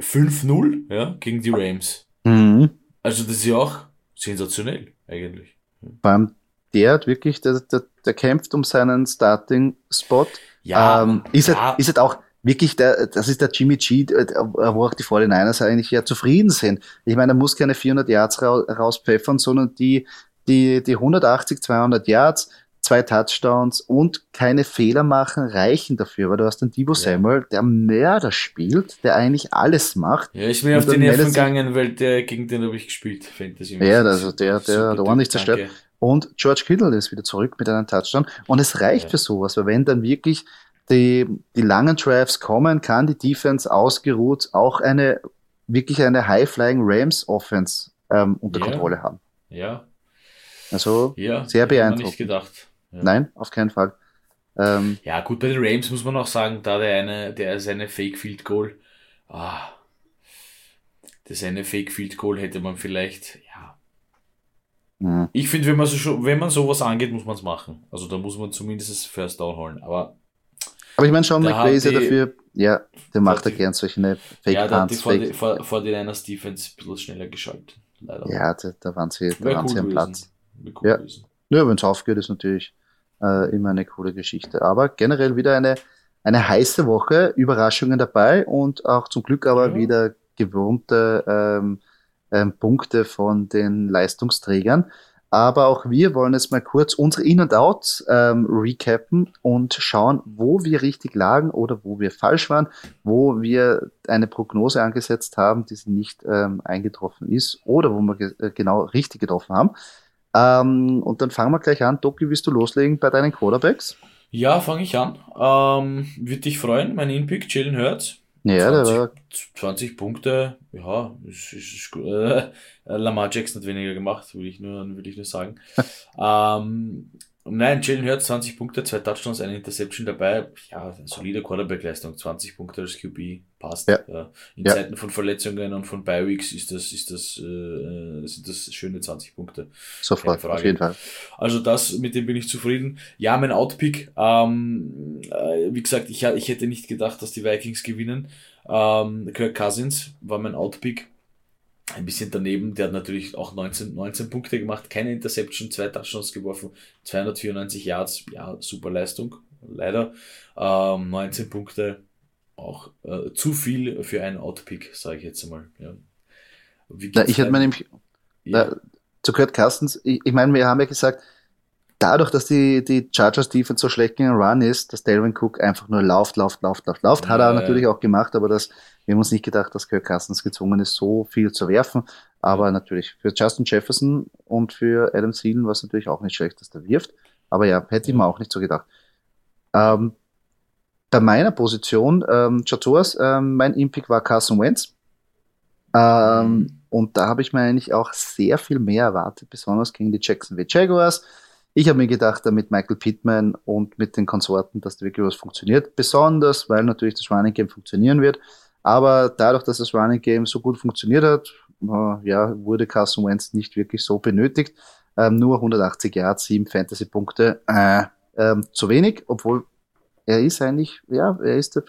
5-0 ja, gegen die Rams. Mhm. Also das ist ja auch sensationell eigentlich. Vor allem der hat wirklich, der, der, der kämpft um seinen Starting-Spot. Ja, ähm, ist, ja. Halt, ist halt auch wirklich, der, das ist der Jimmy G, äh, wo auch die 49ers eigentlich ja zufrieden sind. Ich meine, er muss keine 400 Yards rauspfeffern, sondern die, die, die 180, 200 Yards, zwei Touchdowns und keine Fehler machen reichen dafür, weil du hast den Debo ja. Samuel, der Mörder spielt, der eigentlich alles macht. Ja, ist mir auf die Nerven gegangen, weil der, gegen den habe ich gespielt, Fantasy. Ja, also der, der, der ordentlich zerstört. Danke. Und George Kittle ist wieder zurück mit einem Touchdown. Und es reicht ja. für sowas, weil wenn dann wirklich die, die langen Drives kommen, kann die Defense ausgeruht auch eine, wirklich eine High-Flying Rams Offense ähm, unter ja. Kontrolle haben. Ja. Also, ja, sehr beeindruckend. Nicht gedacht. Ja. Nein, auf keinen Fall. Ähm, ja, gut, bei den Rams muss man auch sagen, da der eine, der ist eine Fake Field Goal. Ah, das eine Fake Field Goal hätte man vielleicht, ja. Mhm. Ich finde, wenn man so, wenn man sowas angeht, muss man es machen. Also da muss man zumindest das First Down holen. Aber, aber ich meine, Sean McVay ist ja dafür, ja, der macht ja gern solche Fake Ja, da hat die vor, vor, vor den einer Defense ein bisschen schneller geschaltet. Leider. Ja, da, da waren sie, da waren cool sie am Platz. Cool ja. Ja, wenn es aufgeht, ist natürlich äh, immer eine coole Geschichte. Aber generell wieder eine, eine heiße Woche, Überraschungen dabei und auch zum Glück aber ja. wieder gewohnte ähm, ähm, Punkte von den Leistungsträgern. Aber auch wir wollen jetzt mal kurz unsere In- und Outs ähm, recappen und schauen, wo wir richtig lagen oder wo wir falsch waren, wo wir eine Prognose angesetzt haben, die nicht ähm, eingetroffen ist oder wo wir ge äh, genau richtig getroffen haben. Ähm, und dann fangen wir gleich an. Doki, willst du loslegen bei deinen Quarterbacks? Ja, fange ich an. Ähm, Würde dich freuen, mein Inpick, Jalen Hurts. Ja, 20, der war 20 Punkte, ja, ist, ist, ist. Äh, <laughs> Lamar Jackson hat weniger gemacht, will ich nur, will ich nur sagen. <laughs> ähm, Nein, Jalen Hurts 20 Punkte, zwei Touchdowns, eine Interception dabei. Ja, solide Quarterback-Leistung, 20 Punkte als QB passt. Ja. ja. In ja. Zeiten von Verletzungen und von Bi-Weeks ist das, ist das, äh, sind das schöne 20 Punkte. Sofort, auf jeden Fall. Also das, mit dem bin ich zufrieden. Ja, mein Outpick, ähm, äh, wie gesagt, ich, ich hätte nicht gedacht, dass die Vikings gewinnen. Ähm, Kirk Cousins war mein Outpick ein bisschen daneben. Der hat natürlich auch 19, 19 Punkte gemacht, keine Interception, zwei Touchdowns geworfen, 294 Yards, ja, super Leistung, leider. Ähm, 19 Punkte, auch äh, zu viel für einen Outpick, sage ich jetzt einmal. Ja. Na, ich hätte mir nämlich, ja. na, zu Kurt Carstens, ich, ich meine, wir haben ja gesagt, dadurch, dass die, die Chargers Defense so schlecht gegen Run ist, dass Delvin Cook einfach nur lauft, lauft, lauft, lauft, lauft, hat er ja, natürlich auch gemacht, aber das, wir haben uns nicht gedacht, dass Kirk Cousins gezwungen ist, so viel zu werfen. Aber natürlich für Justin Jefferson und für Adam Thielen war es natürlich auch nicht schlecht, dass der wirft. Aber ja, hätte ich mir auch nicht so gedacht. Ähm, bei meiner Position, ähm, Chatours, ähm, mein Impick war Carson Wentz. Ähm, mhm. und da habe ich mir eigentlich auch sehr viel mehr erwartet, besonders gegen die Jacksonville Jaguars. Ich habe mir gedacht, da mit Michael Pittman und mit den Konsorten, dass da wirklich was funktioniert. Besonders, weil natürlich das Running Game funktionieren wird. Aber dadurch, dass das Running Game so gut funktioniert hat, äh, ja, wurde Carson Wentz nicht wirklich so benötigt. Ähm, nur 180 Yards, 7 Fantasy-Punkte, äh, ähm, zu wenig, obwohl er ist eigentlich, ja, er ist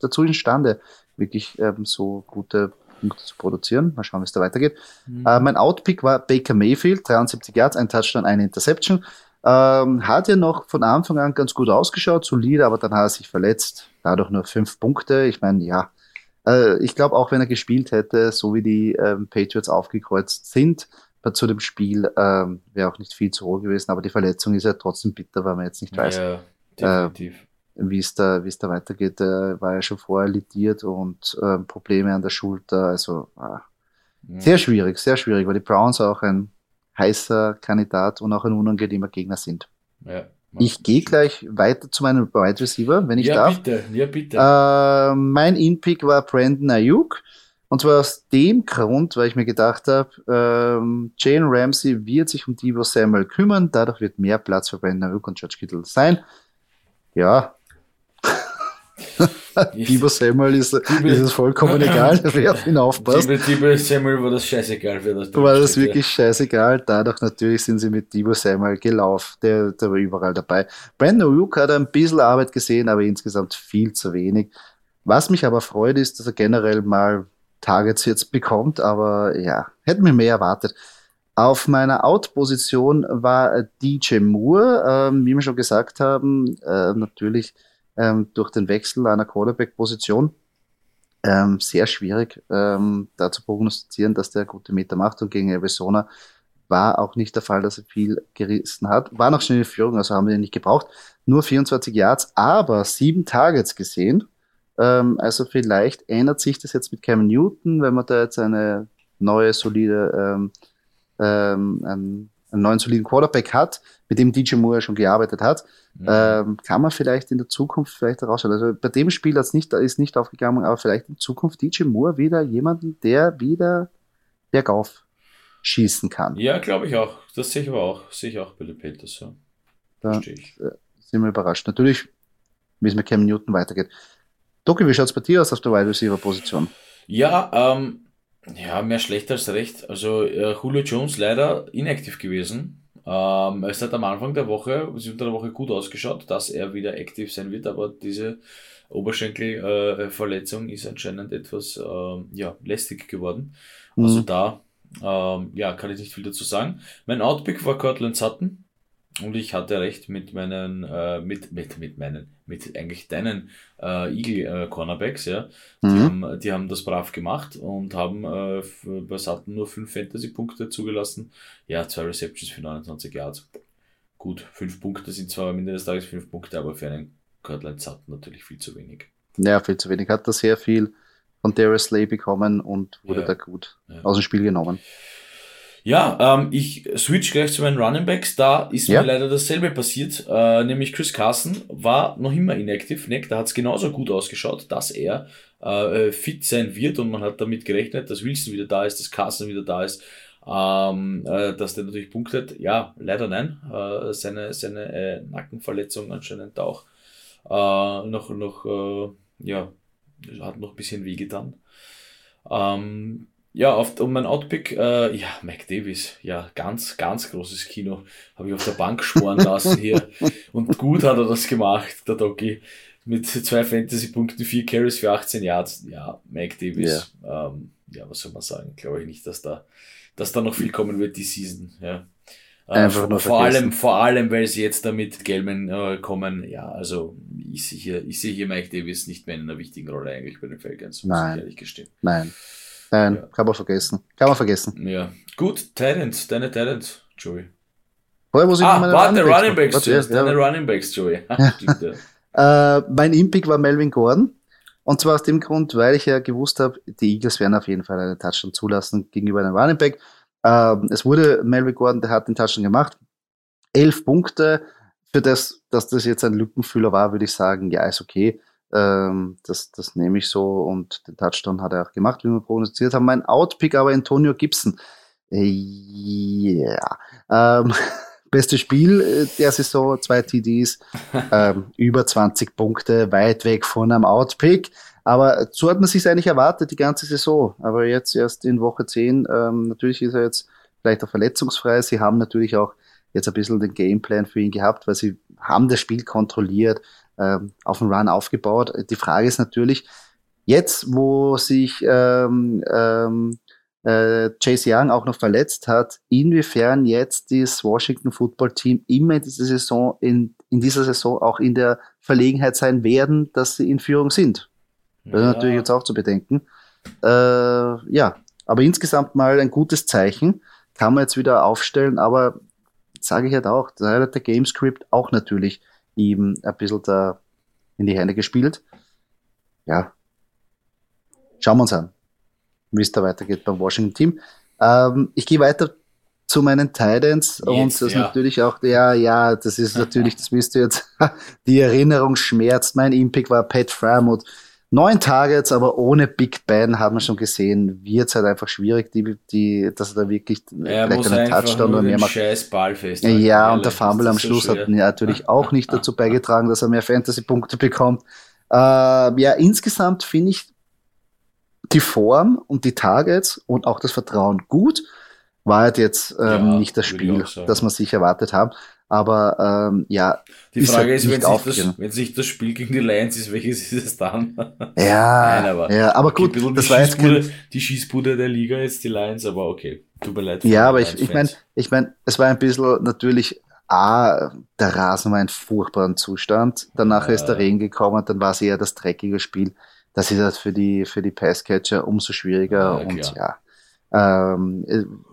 dazu imstande, wirklich ähm, so gute Punkte zu produzieren. Mal schauen, wie es da weitergeht. Mhm. Äh, mein Outpick war Baker Mayfield, 73 Yards, ein Touchdown, eine Interception. Ähm, hat ja noch von Anfang an ganz gut ausgeschaut, solide, aber dann hat er sich verletzt. Dadurch nur fünf Punkte. Ich meine, ja, äh, ich glaube, auch wenn er gespielt hätte, so wie die ähm, Patriots aufgekreuzt sind, zu dem Spiel ähm, wäre auch nicht viel zu hoch gewesen, aber die Verletzung ist ja trotzdem bitter, weil man jetzt nicht weiß, ja, definitiv. Äh, wie es da, wie es da weitergeht. Er war ja schon vorher litiert und äh, Probleme an der Schulter. Also ah, ja. sehr schwierig, sehr schwierig, weil die Browns auch ein heißer Kandidat und auch ein unangenehmer Gegner sind. Ja. Ich gehe gleich weiter zu meinem Wide Receiver, wenn ich ja, darf. Bitte, ja, bitte. Äh, mein In-Pick war Brandon Ayuk. Und zwar aus dem Grund, weil ich mir gedacht habe, ähm, Jane Ramsey wird sich um Divo Samuel kümmern. Dadurch wird mehr Platz für Brandon Ayuk und George Kittle sein. Ja, <laughs> Debo Samuel ist, ist es vollkommen <laughs> egal, wer auf ihn aufpasst. Debo Samuel war das scheißegal für das. War das wirklich scheißegal. Dadurch natürlich sind sie mit Debo Samuel gelaufen. Der, der war überall dabei. Brandon Rook hat ein bisschen Arbeit gesehen, aber insgesamt viel zu wenig. Was mich aber freut, ist, dass er generell mal Targets jetzt bekommt, aber ja, hätten wir mehr erwartet. Auf meiner Out-Position war DJ Moore, ähm, wie wir schon gesagt haben, äh, natürlich ähm, durch den Wechsel einer Quarterback-Position. Ähm, sehr schwierig ähm, da zu prognostizieren, dass der gute Meter macht und gegen Arizona war auch nicht der Fall, dass er viel gerissen hat. War noch schnell in Führung, also haben wir ihn nicht gebraucht. Nur 24 Yards, aber sieben Targets gesehen. Ähm, also vielleicht ändert sich das jetzt mit Cam Newton, wenn man da jetzt eine neue, solide, ähm, ähm, einen neuen soliden Quarterback hat, mit dem DJ Moore schon gearbeitet hat. Mhm. Ähm, kann man vielleicht in der Zukunft vielleicht herausschauen. Also bei dem Spiel hat's nicht, ist nicht aufgegangen, aber vielleicht in Zukunft DJ Moore wieder jemanden, der wieder bergauf schießen kann. Ja, glaube ich auch. Das sehe ich aber auch. Sehe ich auch Billy Peters. Ja. Da ich. Äh, sind wir überrascht. Natürlich, wie es mit Cam Newton weitergeht. Doki, wie schaut es bei dir aus auf der Wide Receiver Position? Ja, ähm, ja, mehr schlecht als recht. Also äh, Julio Jones leider inaktiv gewesen. Ähm, es hat am Anfang der Woche, es unter der Woche gut ausgeschaut, dass er wieder aktiv sein wird, aber diese Oberschenkelverletzung äh, ist anscheinend etwas äh, ja, lästig geworden. Mhm. Also da ähm, ja, kann ich nicht viel dazu sagen. Mein Outpick war Cortland Sutton. Und ich hatte recht mit meinen, äh, mit, mit, mit meinen, mit eigentlich deinen äh, Eagle äh, Cornerbacks, ja. Die, mhm. haben, die haben das brav gemacht und haben äh, bei Sutton nur fünf Fantasy-Punkte zugelassen. Ja, zwei Receptions für 29 Yards. Gut, fünf Punkte sind zwar am Ende des Tages fünf Punkte, aber für einen Cortland Sutton natürlich viel zu wenig. Ja, viel zu wenig. Hat da sehr viel von Darius Slay bekommen und wurde ja. da gut ja. aus dem Spiel genommen. Ja, ähm, ich switch gleich zu meinen Running Backs. Da ist ja. mir leider dasselbe passiert, äh, nämlich Chris Carson war noch immer inactive. Ne? Da hat es genauso gut ausgeschaut, dass er äh, fit sein wird und man hat damit gerechnet, dass Wilson wieder da ist, dass Carson wieder da ist. ähm, äh, dass der natürlich punktet. Ja, leider nein. Äh, seine seine äh, Nackenverletzung anscheinend auch äh, noch, noch äh, ja, hat noch ein bisschen wehgetan. Ähm, ja, auf, um mein Outpick, äh, ja, Mike Davis, ja, ganz, ganz großes Kino. Habe ich auf der Bank sporen <laughs> lassen hier. Und gut hat er das gemacht, der Doki. Mit zwei Fantasy-Punkten, vier Carries für 18 Yards. Ja, Mike Davis. Yeah. Ähm, ja, was soll man sagen? Glaube ich nicht, dass da, dass da noch viel kommen wird, die Season. Ja. Äh, vor, vor allem, vor allem, weil sie jetzt damit Gelman äh, kommen. Ja, also ich sehe hier, ich sehe hier Mike Davis nicht mehr in einer wichtigen Rolle eigentlich bei den Falcons, Nein. ich ehrlich gestehen. Nein. Nein, ja. kann man vergessen. Kann man vergessen. Ja. Gut, Titans, deine Titans, Joey. Vorher muss ich ah, warte, Running Backs, Backs Joey. Deine ja. Running Backs, Joey. Stimmt, ja. <laughs> äh, mein Impick war Melvin Gordon. Und zwar aus dem Grund, weil ich ja gewusst habe, die Eagles werden auf jeden Fall einen Touchdown zulassen gegenüber einem Running Back. Ähm, es wurde Melvin Gordon, der hat den Touchdown gemacht. Elf Punkte. Für das, dass das jetzt ein Lückenfüller war, würde ich sagen, ja, ist okay. Ähm, das, das nehme ich so und den Touchdown hat er auch gemacht, wie wir prognostiziert haben. Mein Outpick aber Antonio Gibson. Äh, ja. Ähm, <laughs> beste Spiel äh, der Saison, zwei TDs, <laughs> ähm, über 20 Punkte, weit weg von einem Outpick. Aber so hat man sich eigentlich erwartet, die ganze Saison. Aber jetzt erst in Woche 10, ähm, natürlich ist er jetzt vielleicht auch verletzungsfrei. Sie haben natürlich auch jetzt ein bisschen den Gameplan für ihn gehabt, weil sie haben das Spiel kontrolliert, ähm, auf den Run aufgebaut. Die Frage ist natürlich, jetzt, wo sich ähm, ähm, äh, Chase Young auch noch verletzt hat, inwiefern jetzt das Washington Football Team immer in dieser Saison, in, in dieser Saison auch in der Verlegenheit sein werden, dass sie in Führung sind. Das ist natürlich jetzt auch zu bedenken. Äh, ja, aber insgesamt mal ein gutes Zeichen. Kann man jetzt wieder aufstellen, aber sage ich halt auch, da hat der Gamescript auch natürlich ihm ein bisschen da in die Hände gespielt. Ja, schauen wir uns an, wie es da weitergeht beim Washington Team. Ähm, ich gehe weiter zu meinen Titans und das ja. natürlich auch, ja, ja, das ist <laughs> natürlich, das wisst ihr jetzt, <laughs> die Erinnerung schmerzt. Mein Impact war Pat Framut Neun Targets, aber ohne Big Ben hat man schon gesehen, wird es halt einfach schwierig, die, die, dass er da wirklich er vielleicht einen Touchdown oder mehr macht. Scheiß Ball fest. Ja, und der Fumble am Schluss so hat natürlich auch nicht dazu beigetragen, dass er mehr Fantasy-Punkte bekommt. Äh, ja, insgesamt finde ich die Form und die Targets und auch das Vertrauen gut. War halt jetzt ähm, ja, nicht das Spiel, das man sich erwartet haben. Aber ähm, ja. Die Frage halt ist, wenn sich, das, wenn sich das Spiel gegen die Lions ist, welches ist es dann? <laughs> Ja, Nein, aber, ja, aber gut, okay, das war jetzt kein... die Schießbude der Liga jetzt die Lions, aber okay, tut mir leid. Ja, aber ich, ich meine, ich meine, es war ein bisschen natürlich A, der Rasen war ein furchtbarer Zustand. Danach ja. ist der Regen gekommen, dann war es eher das dreckige Spiel. Das ist halt für die, für die Passcatcher umso schwieriger ja, und ja. Ähm,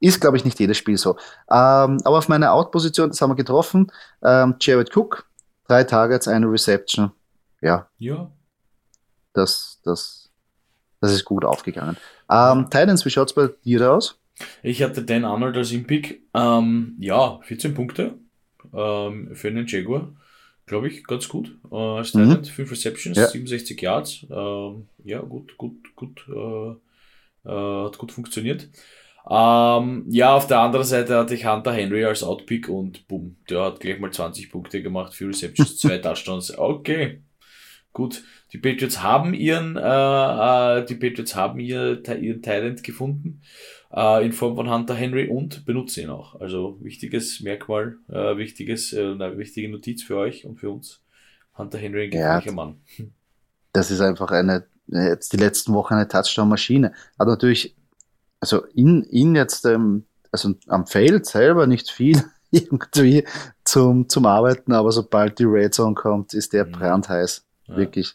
ist, glaube ich, nicht jedes Spiel so. Ähm, aber auf meiner Out-Position, das haben wir getroffen. Ähm, Jared Cook, drei Targets, eine Reception. Ja. Ja. Das, das, das ist gut aufgegangen. Ähm, Titans, wie schaut es bei dir aus? Ich hatte Dan Arnold als Impick. Ähm, ja, 14 Punkte ähm, für einen Jaguar. Glaube ich, ganz gut. Äh, als Titan, mhm. 5 Receptions, ja. 67 Yards. Ähm, ja, gut, gut, gut. Äh, äh, hat gut funktioniert. Ähm, ja, auf der anderen Seite hatte ich Hunter Henry als Outpick und boom, der hat gleich mal 20 Punkte gemacht, für Receptions, <laughs> zwei Touchdowns. Okay, gut. Die Patriots haben ihren, äh, äh, die Patriots haben ihr, ihren Talent gefunden äh, in Form von Hunter Henry und benutzen ihn auch. Also wichtiges Merkmal, äh, wichtiges, äh, eine wichtige Notiz für euch und für uns. Hunter Henry ein gefährlicher ja, Mann. <laughs> Das ist einfach eine, jetzt die letzten Wochen eine Touchdown-Maschine. Hat natürlich also in, in jetzt, ähm, also am Feld selber nicht viel <laughs> irgendwie zum, zum Arbeiten, aber sobald die Red Zone kommt, ist der mhm. brandheiß. Ja. Wirklich.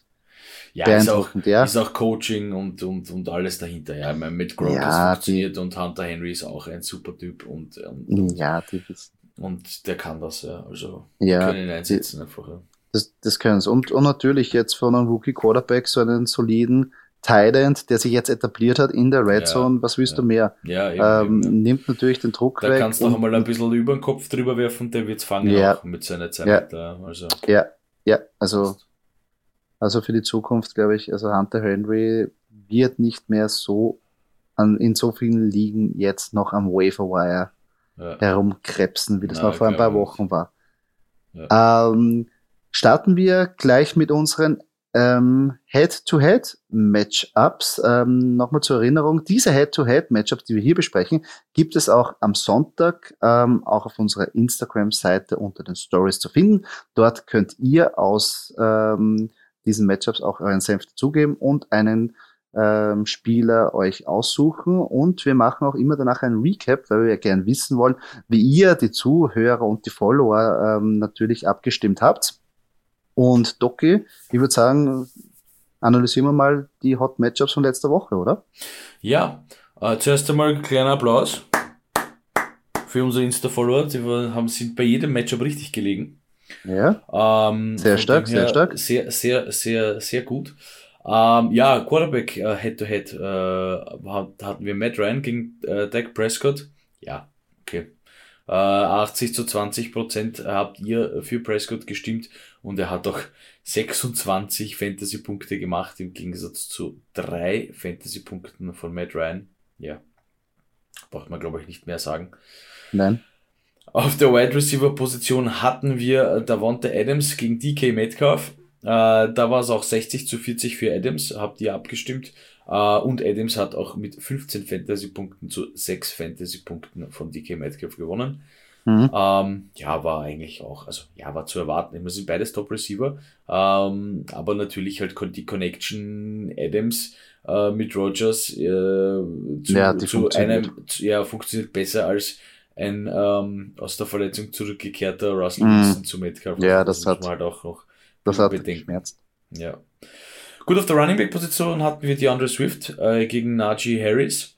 Ja, ist auch, ja. ist auch Coaching und, und, und alles dahinter. Ja, ich meine, mit Gronk ja, funktioniert die, und Hunter Henry ist auch ein super Typ und, und, ja, die und der kann das, ja. Also ja, können ihn einsetzen die, einfach. Ja. Das, das können sie. Und, und natürlich jetzt von einem Rookie Quarterback so einen soliden Thailand, der sich jetzt etabliert hat in der Red Zone, was willst ja. du mehr? Ja, eben, ähm, eben, Nimmt natürlich den Druck da weg. Da kannst du noch einmal ein bisschen über den Kopf drüber werfen, der wird's fangen ja. auch mit seiner Zeit. Ja, also. ja, ja, also, also für die Zukunft glaube ich, also Hunter Henry wird nicht mehr so an, in so vielen Ligen jetzt noch am Waferwire ja. herumkrebsen, wie das Na, noch vor ein paar Wochen war. Ähm, starten wir gleich mit unseren ähm, Head-to-Head-Matchups. Ähm, Nochmal zur Erinnerung, diese Head-to-Head-Matchups, die wir hier besprechen, gibt es auch am Sonntag ähm, auch auf unserer Instagram-Seite unter den Stories zu finden. Dort könnt ihr aus ähm, diesen Matchups auch euren Senf dazugeben und einen ähm, Spieler euch aussuchen. Und wir machen auch immer danach ein Recap, weil wir ja gern wissen wollen, wie ihr, die Zuhörer und die Follower, ähm, natürlich abgestimmt habt. Und Doki, ich würde sagen, analysieren wir mal die Hot Matchups von letzter Woche, oder? Ja, äh, zuerst einmal ein kleiner Applaus für unsere Insta-Follower. Die haben, sind bei jedem Matchup richtig gelegen. Ja. Ähm, sehr stark, sehr stark. Sehr, sehr, sehr, sehr gut. Ähm, ja, Quarterback äh, Head-to-Head äh, hatten wir Matt Ryan gegen äh, Dak Prescott. Ja, okay. 80 äh, zu 20 Prozent habt ihr für Prescott gestimmt und er hat auch 26 Fantasy-Punkte gemacht im Gegensatz zu drei Fantasy-Punkten von Matt Ryan. Ja, braucht man glaube ich nicht mehr sagen. Nein. Auf der Wide Receiver Position hatten wir Davante Adams gegen DK Metcalf. Äh, da war es auch 60 zu 40 für Adams, habt ihr abgestimmt. Uh, und Adams hat auch mit 15 Fantasy-Punkten zu 6 Fantasy-Punkten von DK Metcalf gewonnen. Mhm. Ähm, ja, war eigentlich auch, also ja, war zu erwarten. Wir sind beides Top-Receiver, ähm, aber natürlich halt die Connection Adams äh, mit Rogers äh, zu, ja, zu einem, ja, funktioniert besser als ein ähm, aus der Verletzung zurückgekehrter Russell mhm. Wilson zu Metcalf. Ja, das, das hat, halt auch noch das hat bedenken. Ja. Gut, auf der Running Back Position hatten wir die Andre Swift äh, gegen Najee Harris.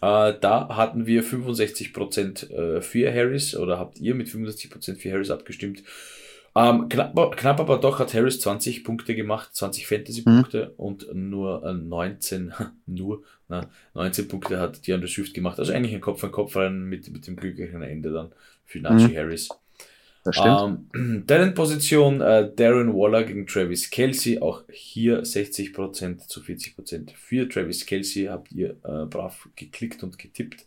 Äh, da hatten wir 65% äh, für Harris oder habt ihr mit 65% für Harris abgestimmt. Ähm, knapp, knapp, aber doch hat Harris 20 Punkte gemacht, 20 Fantasy-Punkte mhm. und nur äh, 19, <laughs> nur, na, 19 Punkte hat die Andre Swift gemacht. Also eigentlich ein Kopf an Kopf rein mit, mit dem glücklichen Ende dann für Najee mhm. Harris. Das stimmt. Ähm, <clears throat> Talent-Position äh, Darren Waller gegen Travis Kelsey. Auch hier 60% zu 40% für Travis Kelsey. Habt ihr äh, brav geklickt und getippt.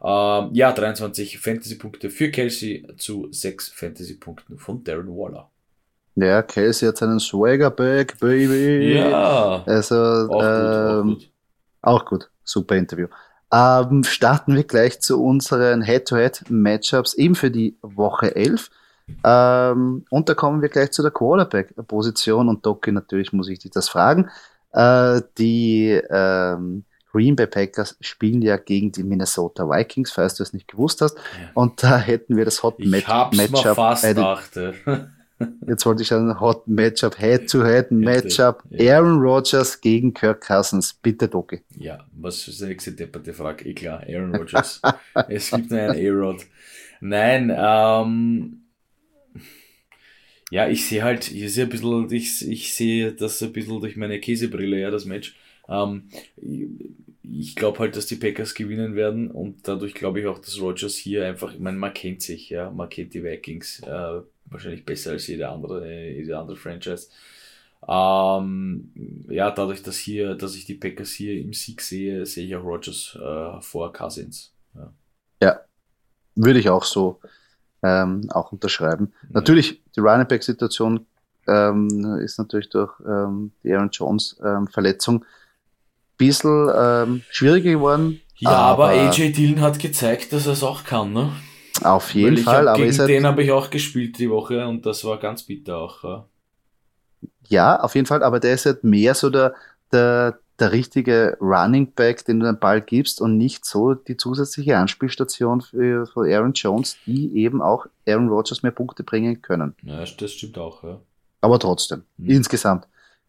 Ähm, ja, 23 Fantasy-Punkte für Kelsey zu 6 Fantasy-Punkten von Darren Waller. Ja, Kelsey hat seinen Swagger back, baby. Ja. Also, auch, ähm, gut, auch, gut. auch gut. Super Interview. Ähm, starten wir gleich zu unseren Head-to-Head-Matchups eben für die Woche 11. Ähm, und da kommen wir gleich zu der Quarterback-Position und Doki, natürlich muss ich dich das fragen. Äh, die ähm, Green Bay Packers spielen ja gegen die Minnesota Vikings, falls du es nicht gewusst hast. Ja. Und da hätten wir das Hot Match Matchup. Fast äh, dachte. <laughs> Jetzt wollte ich sagen, Hot Matchup, Head-to-Head Matchup, ja. Aaron Rodgers gegen Kirk Cousins. Bitte, Doki. Ja, was ist die nächste depperte Frage? Eh klar, Aaron Rodgers. <laughs> es gibt nur einen A-Rod. Nein, ähm, ja, ich sehe halt, ich sehe ein bisschen, ich, ich sehe das ein bisschen durch meine Käsebrille, ja, das Match. Ähm, ich glaube halt, dass die Packers gewinnen werden und dadurch glaube ich auch, dass Rogers hier einfach, ich meine, man kennt sich, ja, man kennt die Vikings äh, wahrscheinlich besser als jede andere, jede andere Franchise. Ähm, ja, dadurch, dass hier, dass ich die Packers hier im Sieg sehe, sehe ich auch Rogers äh, vor Cousins. Ja. ja, würde ich auch so ähm, auch unterschreiben. Mhm. Natürlich, die Running Back-Situation ähm, ist natürlich durch ähm, die Aaron Jones ähm, Verletzung ein bisschen ähm, schwieriger geworden. Ja, aber, aber, AJ Dillon hat gezeigt, dass er es auch kann, ne? Auf jeden Fall. aber gegen den habe ich auch gespielt die Woche und das war ganz bitter auch. Ja, ja auf jeden Fall, aber der ist halt mehr so der, der, der richtige Running Back, den du den Ball gibst und nicht so die zusätzliche Anspielstation für, für Aaron Jones, die eben auch Aaron Rodgers mehr Punkte bringen können. Ja, das stimmt auch, ja. Aber trotzdem, mhm. insgesamt,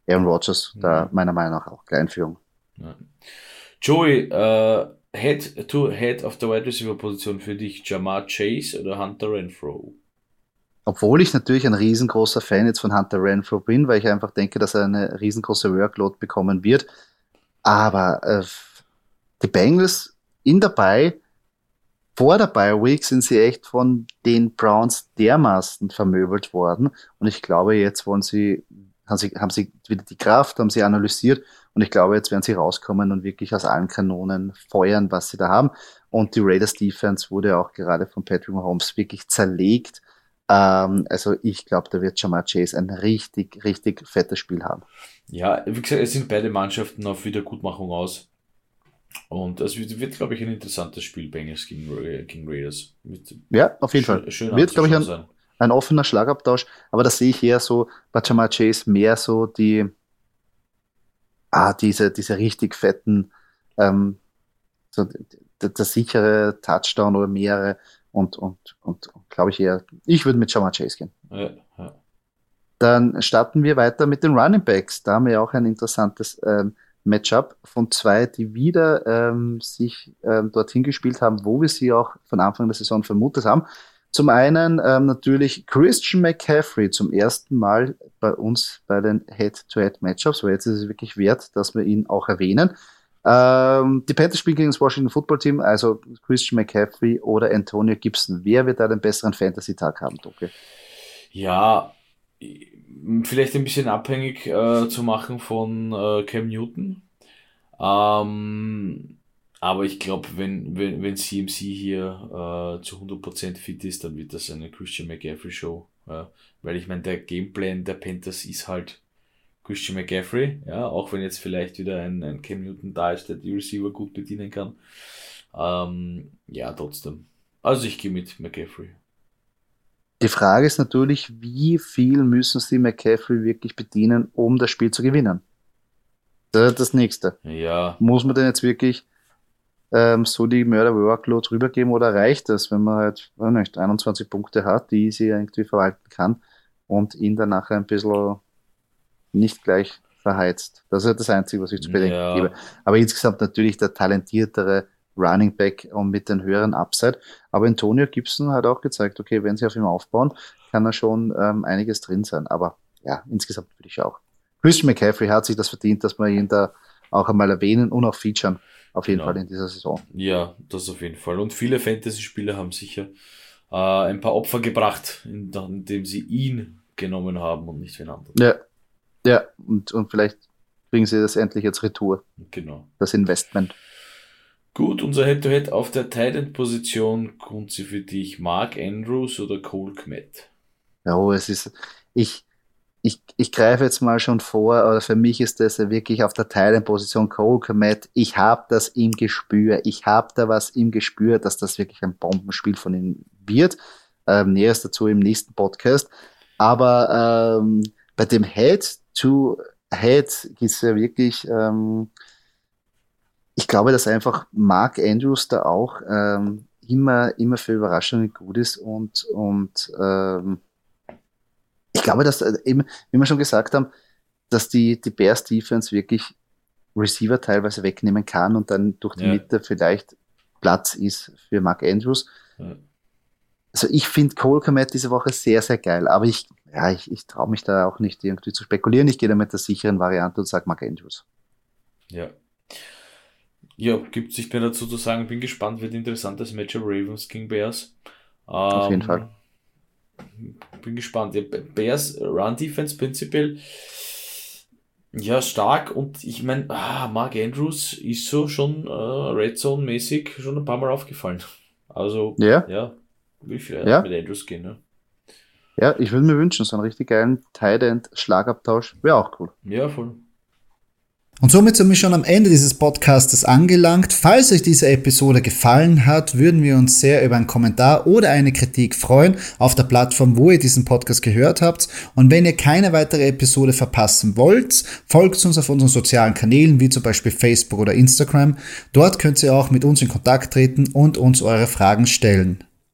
Aaron Rodgers, mhm. da meiner Meinung nach auch Kleinführung. Ja. Joey, uh, Head to Head auf der Wide Receiver Position für dich, Jamar Chase oder Hunter Renfro? obwohl ich natürlich ein riesengroßer Fan jetzt von Hunter Renfro bin, weil ich einfach denke, dass er eine riesengroße Workload bekommen wird, aber äh, die Bengals in dabei, vor der Bye Week sind sie echt von den Browns dermaßen vermöbelt worden. Und ich glaube, jetzt wollen sie, haben sie, haben sie wieder die Kraft, haben sie analysiert Und ich glaube, jetzt werden sie rauskommen und wirklich aus allen Kanonen feuern, was sie da haben. Und die Raiders Defense wurde auch gerade von Patrick Mahomes wirklich zerlegt. Ähm, also ich glaube, da wird Jamar Chase ein richtig, richtig fettes Spiel haben. Ja, wie gesagt, es sind beide Mannschaften auf Wiedergutmachung aus. Und es wird, wird glaube ich, ein interessantes Spiel, Bengals gegen, gegen Raiders. Mit ja, auf jeden Fall. Schön wird, glaube ich, ein, ein, offener Schlagabtausch. Aber das sehe ich eher so bei Jamar Chase mehr so die, ah, diese, diese richtig fetten, ähm, so der, der sichere Touchdown oder mehrere und, und, und, glaube ich eher, ich würde mit Jamar Chase gehen. Ja, ja. Dann starten wir weiter mit den Running Backs. Da haben wir auch ein interessantes ähm, Matchup von zwei, die wieder ähm, sich ähm, dorthin gespielt haben, wo wir sie auch von Anfang der Saison vermutet haben. Zum einen ähm, natürlich Christian McCaffrey zum ersten Mal bei uns bei den Head-to-Head-Matchups, weil jetzt ist es wirklich wert, dass wir ihn auch erwähnen. Ähm, die Panthers spielen gegen das Washington Football Team, also Christian McCaffrey oder Antonio Gibson. Wer wird da den besseren Fantasy-Tag haben, Doke? Ja, vielleicht ein bisschen abhängig äh, zu machen von äh, Cam Newton. Ähm, aber ich glaube, wenn, wenn, wenn CMC hier äh, zu 100% fit ist, dann wird das eine Christian McCaffrey Show. Ja? Weil ich meine, der Gameplan der Panthers ist halt Christian McCaffrey, ja, auch wenn jetzt vielleicht wieder ein, ein Cam Newton da ist, der die Receiver gut bedienen kann. Ähm, ja, trotzdem. Also ich gehe mit McCaffrey. Die Frage ist natürlich, wie viel müssen sie McCaffrey wirklich bedienen, um das Spiel zu gewinnen? Das ist das nächste. Ja. Muss man denn jetzt wirklich ähm, so die Mörder-Workload rübergeben oder reicht das, wenn man halt, nicht, 21 Punkte hat, die sie irgendwie verwalten kann und ihn dann nachher ein bisschen nicht gleich verheizt. Das ist das Einzige, was ich zu bedenken ja. gebe. Aber insgesamt natürlich der talentiertere Running Back und mit den höheren Upside. Aber Antonio Gibson hat auch gezeigt, okay, wenn sie auf ihm aufbauen, kann er schon ähm, einiges drin sein. Aber ja, insgesamt würde ich auch. Christian McCaffrey hat sich das verdient, dass wir ihn da auch einmal erwähnen und auch featuren. Auf jeden genau. Fall in dieser Saison. Ja, das auf jeden Fall. Und viele Fantasy-Spieler haben sicher äh, ein paar Opfer gebracht, indem sie ihn genommen haben und nicht wen anderen. Ja, ja, und, und vielleicht kriegen sie das endlich jetzt retour. Genau. Das Investment. Gut, unser Head-to-Head -Head auf der Titan-Position kommt sie für dich Mark Andrews oder Cole Kmet? Ja, oh, es ist, ich, ich, ich greife jetzt mal schon vor, oder für mich ist das wirklich auf der Titan-Position Cole Kmet. Ich habe das im Gespür. Ich habe da was im Gespür, dass das wirklich ein Bombenspiel von ihm wird. Ähm, Näheres dazu im nächsten Podcast. Aber ähm, bei dem Head to Head ist ja wirklich, ähm, ich glaube, dass einfach Mark Andrews da auch ähm, immer, immer für Überraschungen gut ist und, und ähm, ich glaube, dass äh, eben, wie wir schon gesagt haben, dass die, die Bears Defense wirklich Receiver teilweise wegnehmen kann und dann durch die ja. Mitte vielleicht Platz ist für Mark Andrews. Ja. Also ich finde Cole Komet diese Woche sehr, sehr geil, aber ich ja, ich, ich traue mich da auch nicht irgendwie zu spekulieren. Ich gehe da mit der sicheren Variante und sage Mark Andrews. Ja. Ja, gibt sich mehr dazu zu sagen. Bin gespannt, wird interessantes Matchup Ravens gegen Bears. Auf jeden ähm, Fall. Bin gespannt. Ja, Bears Run Defense prinzipiell ja stark und ich meine, ah, Mark Andrews ist so schon äh, Red Zone mäßig schon ein paar Mal aufgefallen. Also ja, ja will ich vielleicht ja. mit Andrews gehen. Ne? Ja, ich würde mir wünschen, so einen richtig geilen Tight End Schlagabtausch wäre auch cool. Ja, voll. Und somit sind wir schon am Ende dieses Podcastes angelangt. Falls euch diese Episode gefallen hat, würden wir uns sehr über einen Kommentar oder eine Kritik freuen auf der Plattform, wo ihr diesen Podcast gehört habt. Und wenn ihr keine weitere Episode verpassen wollt, folgt uns auf unseren sozialen Kanälen, wie zum Beispiel Facebook oder Instagram. Dort könnt ihr auch mit uns in Kontakt treten und uns eure Fragen stellen.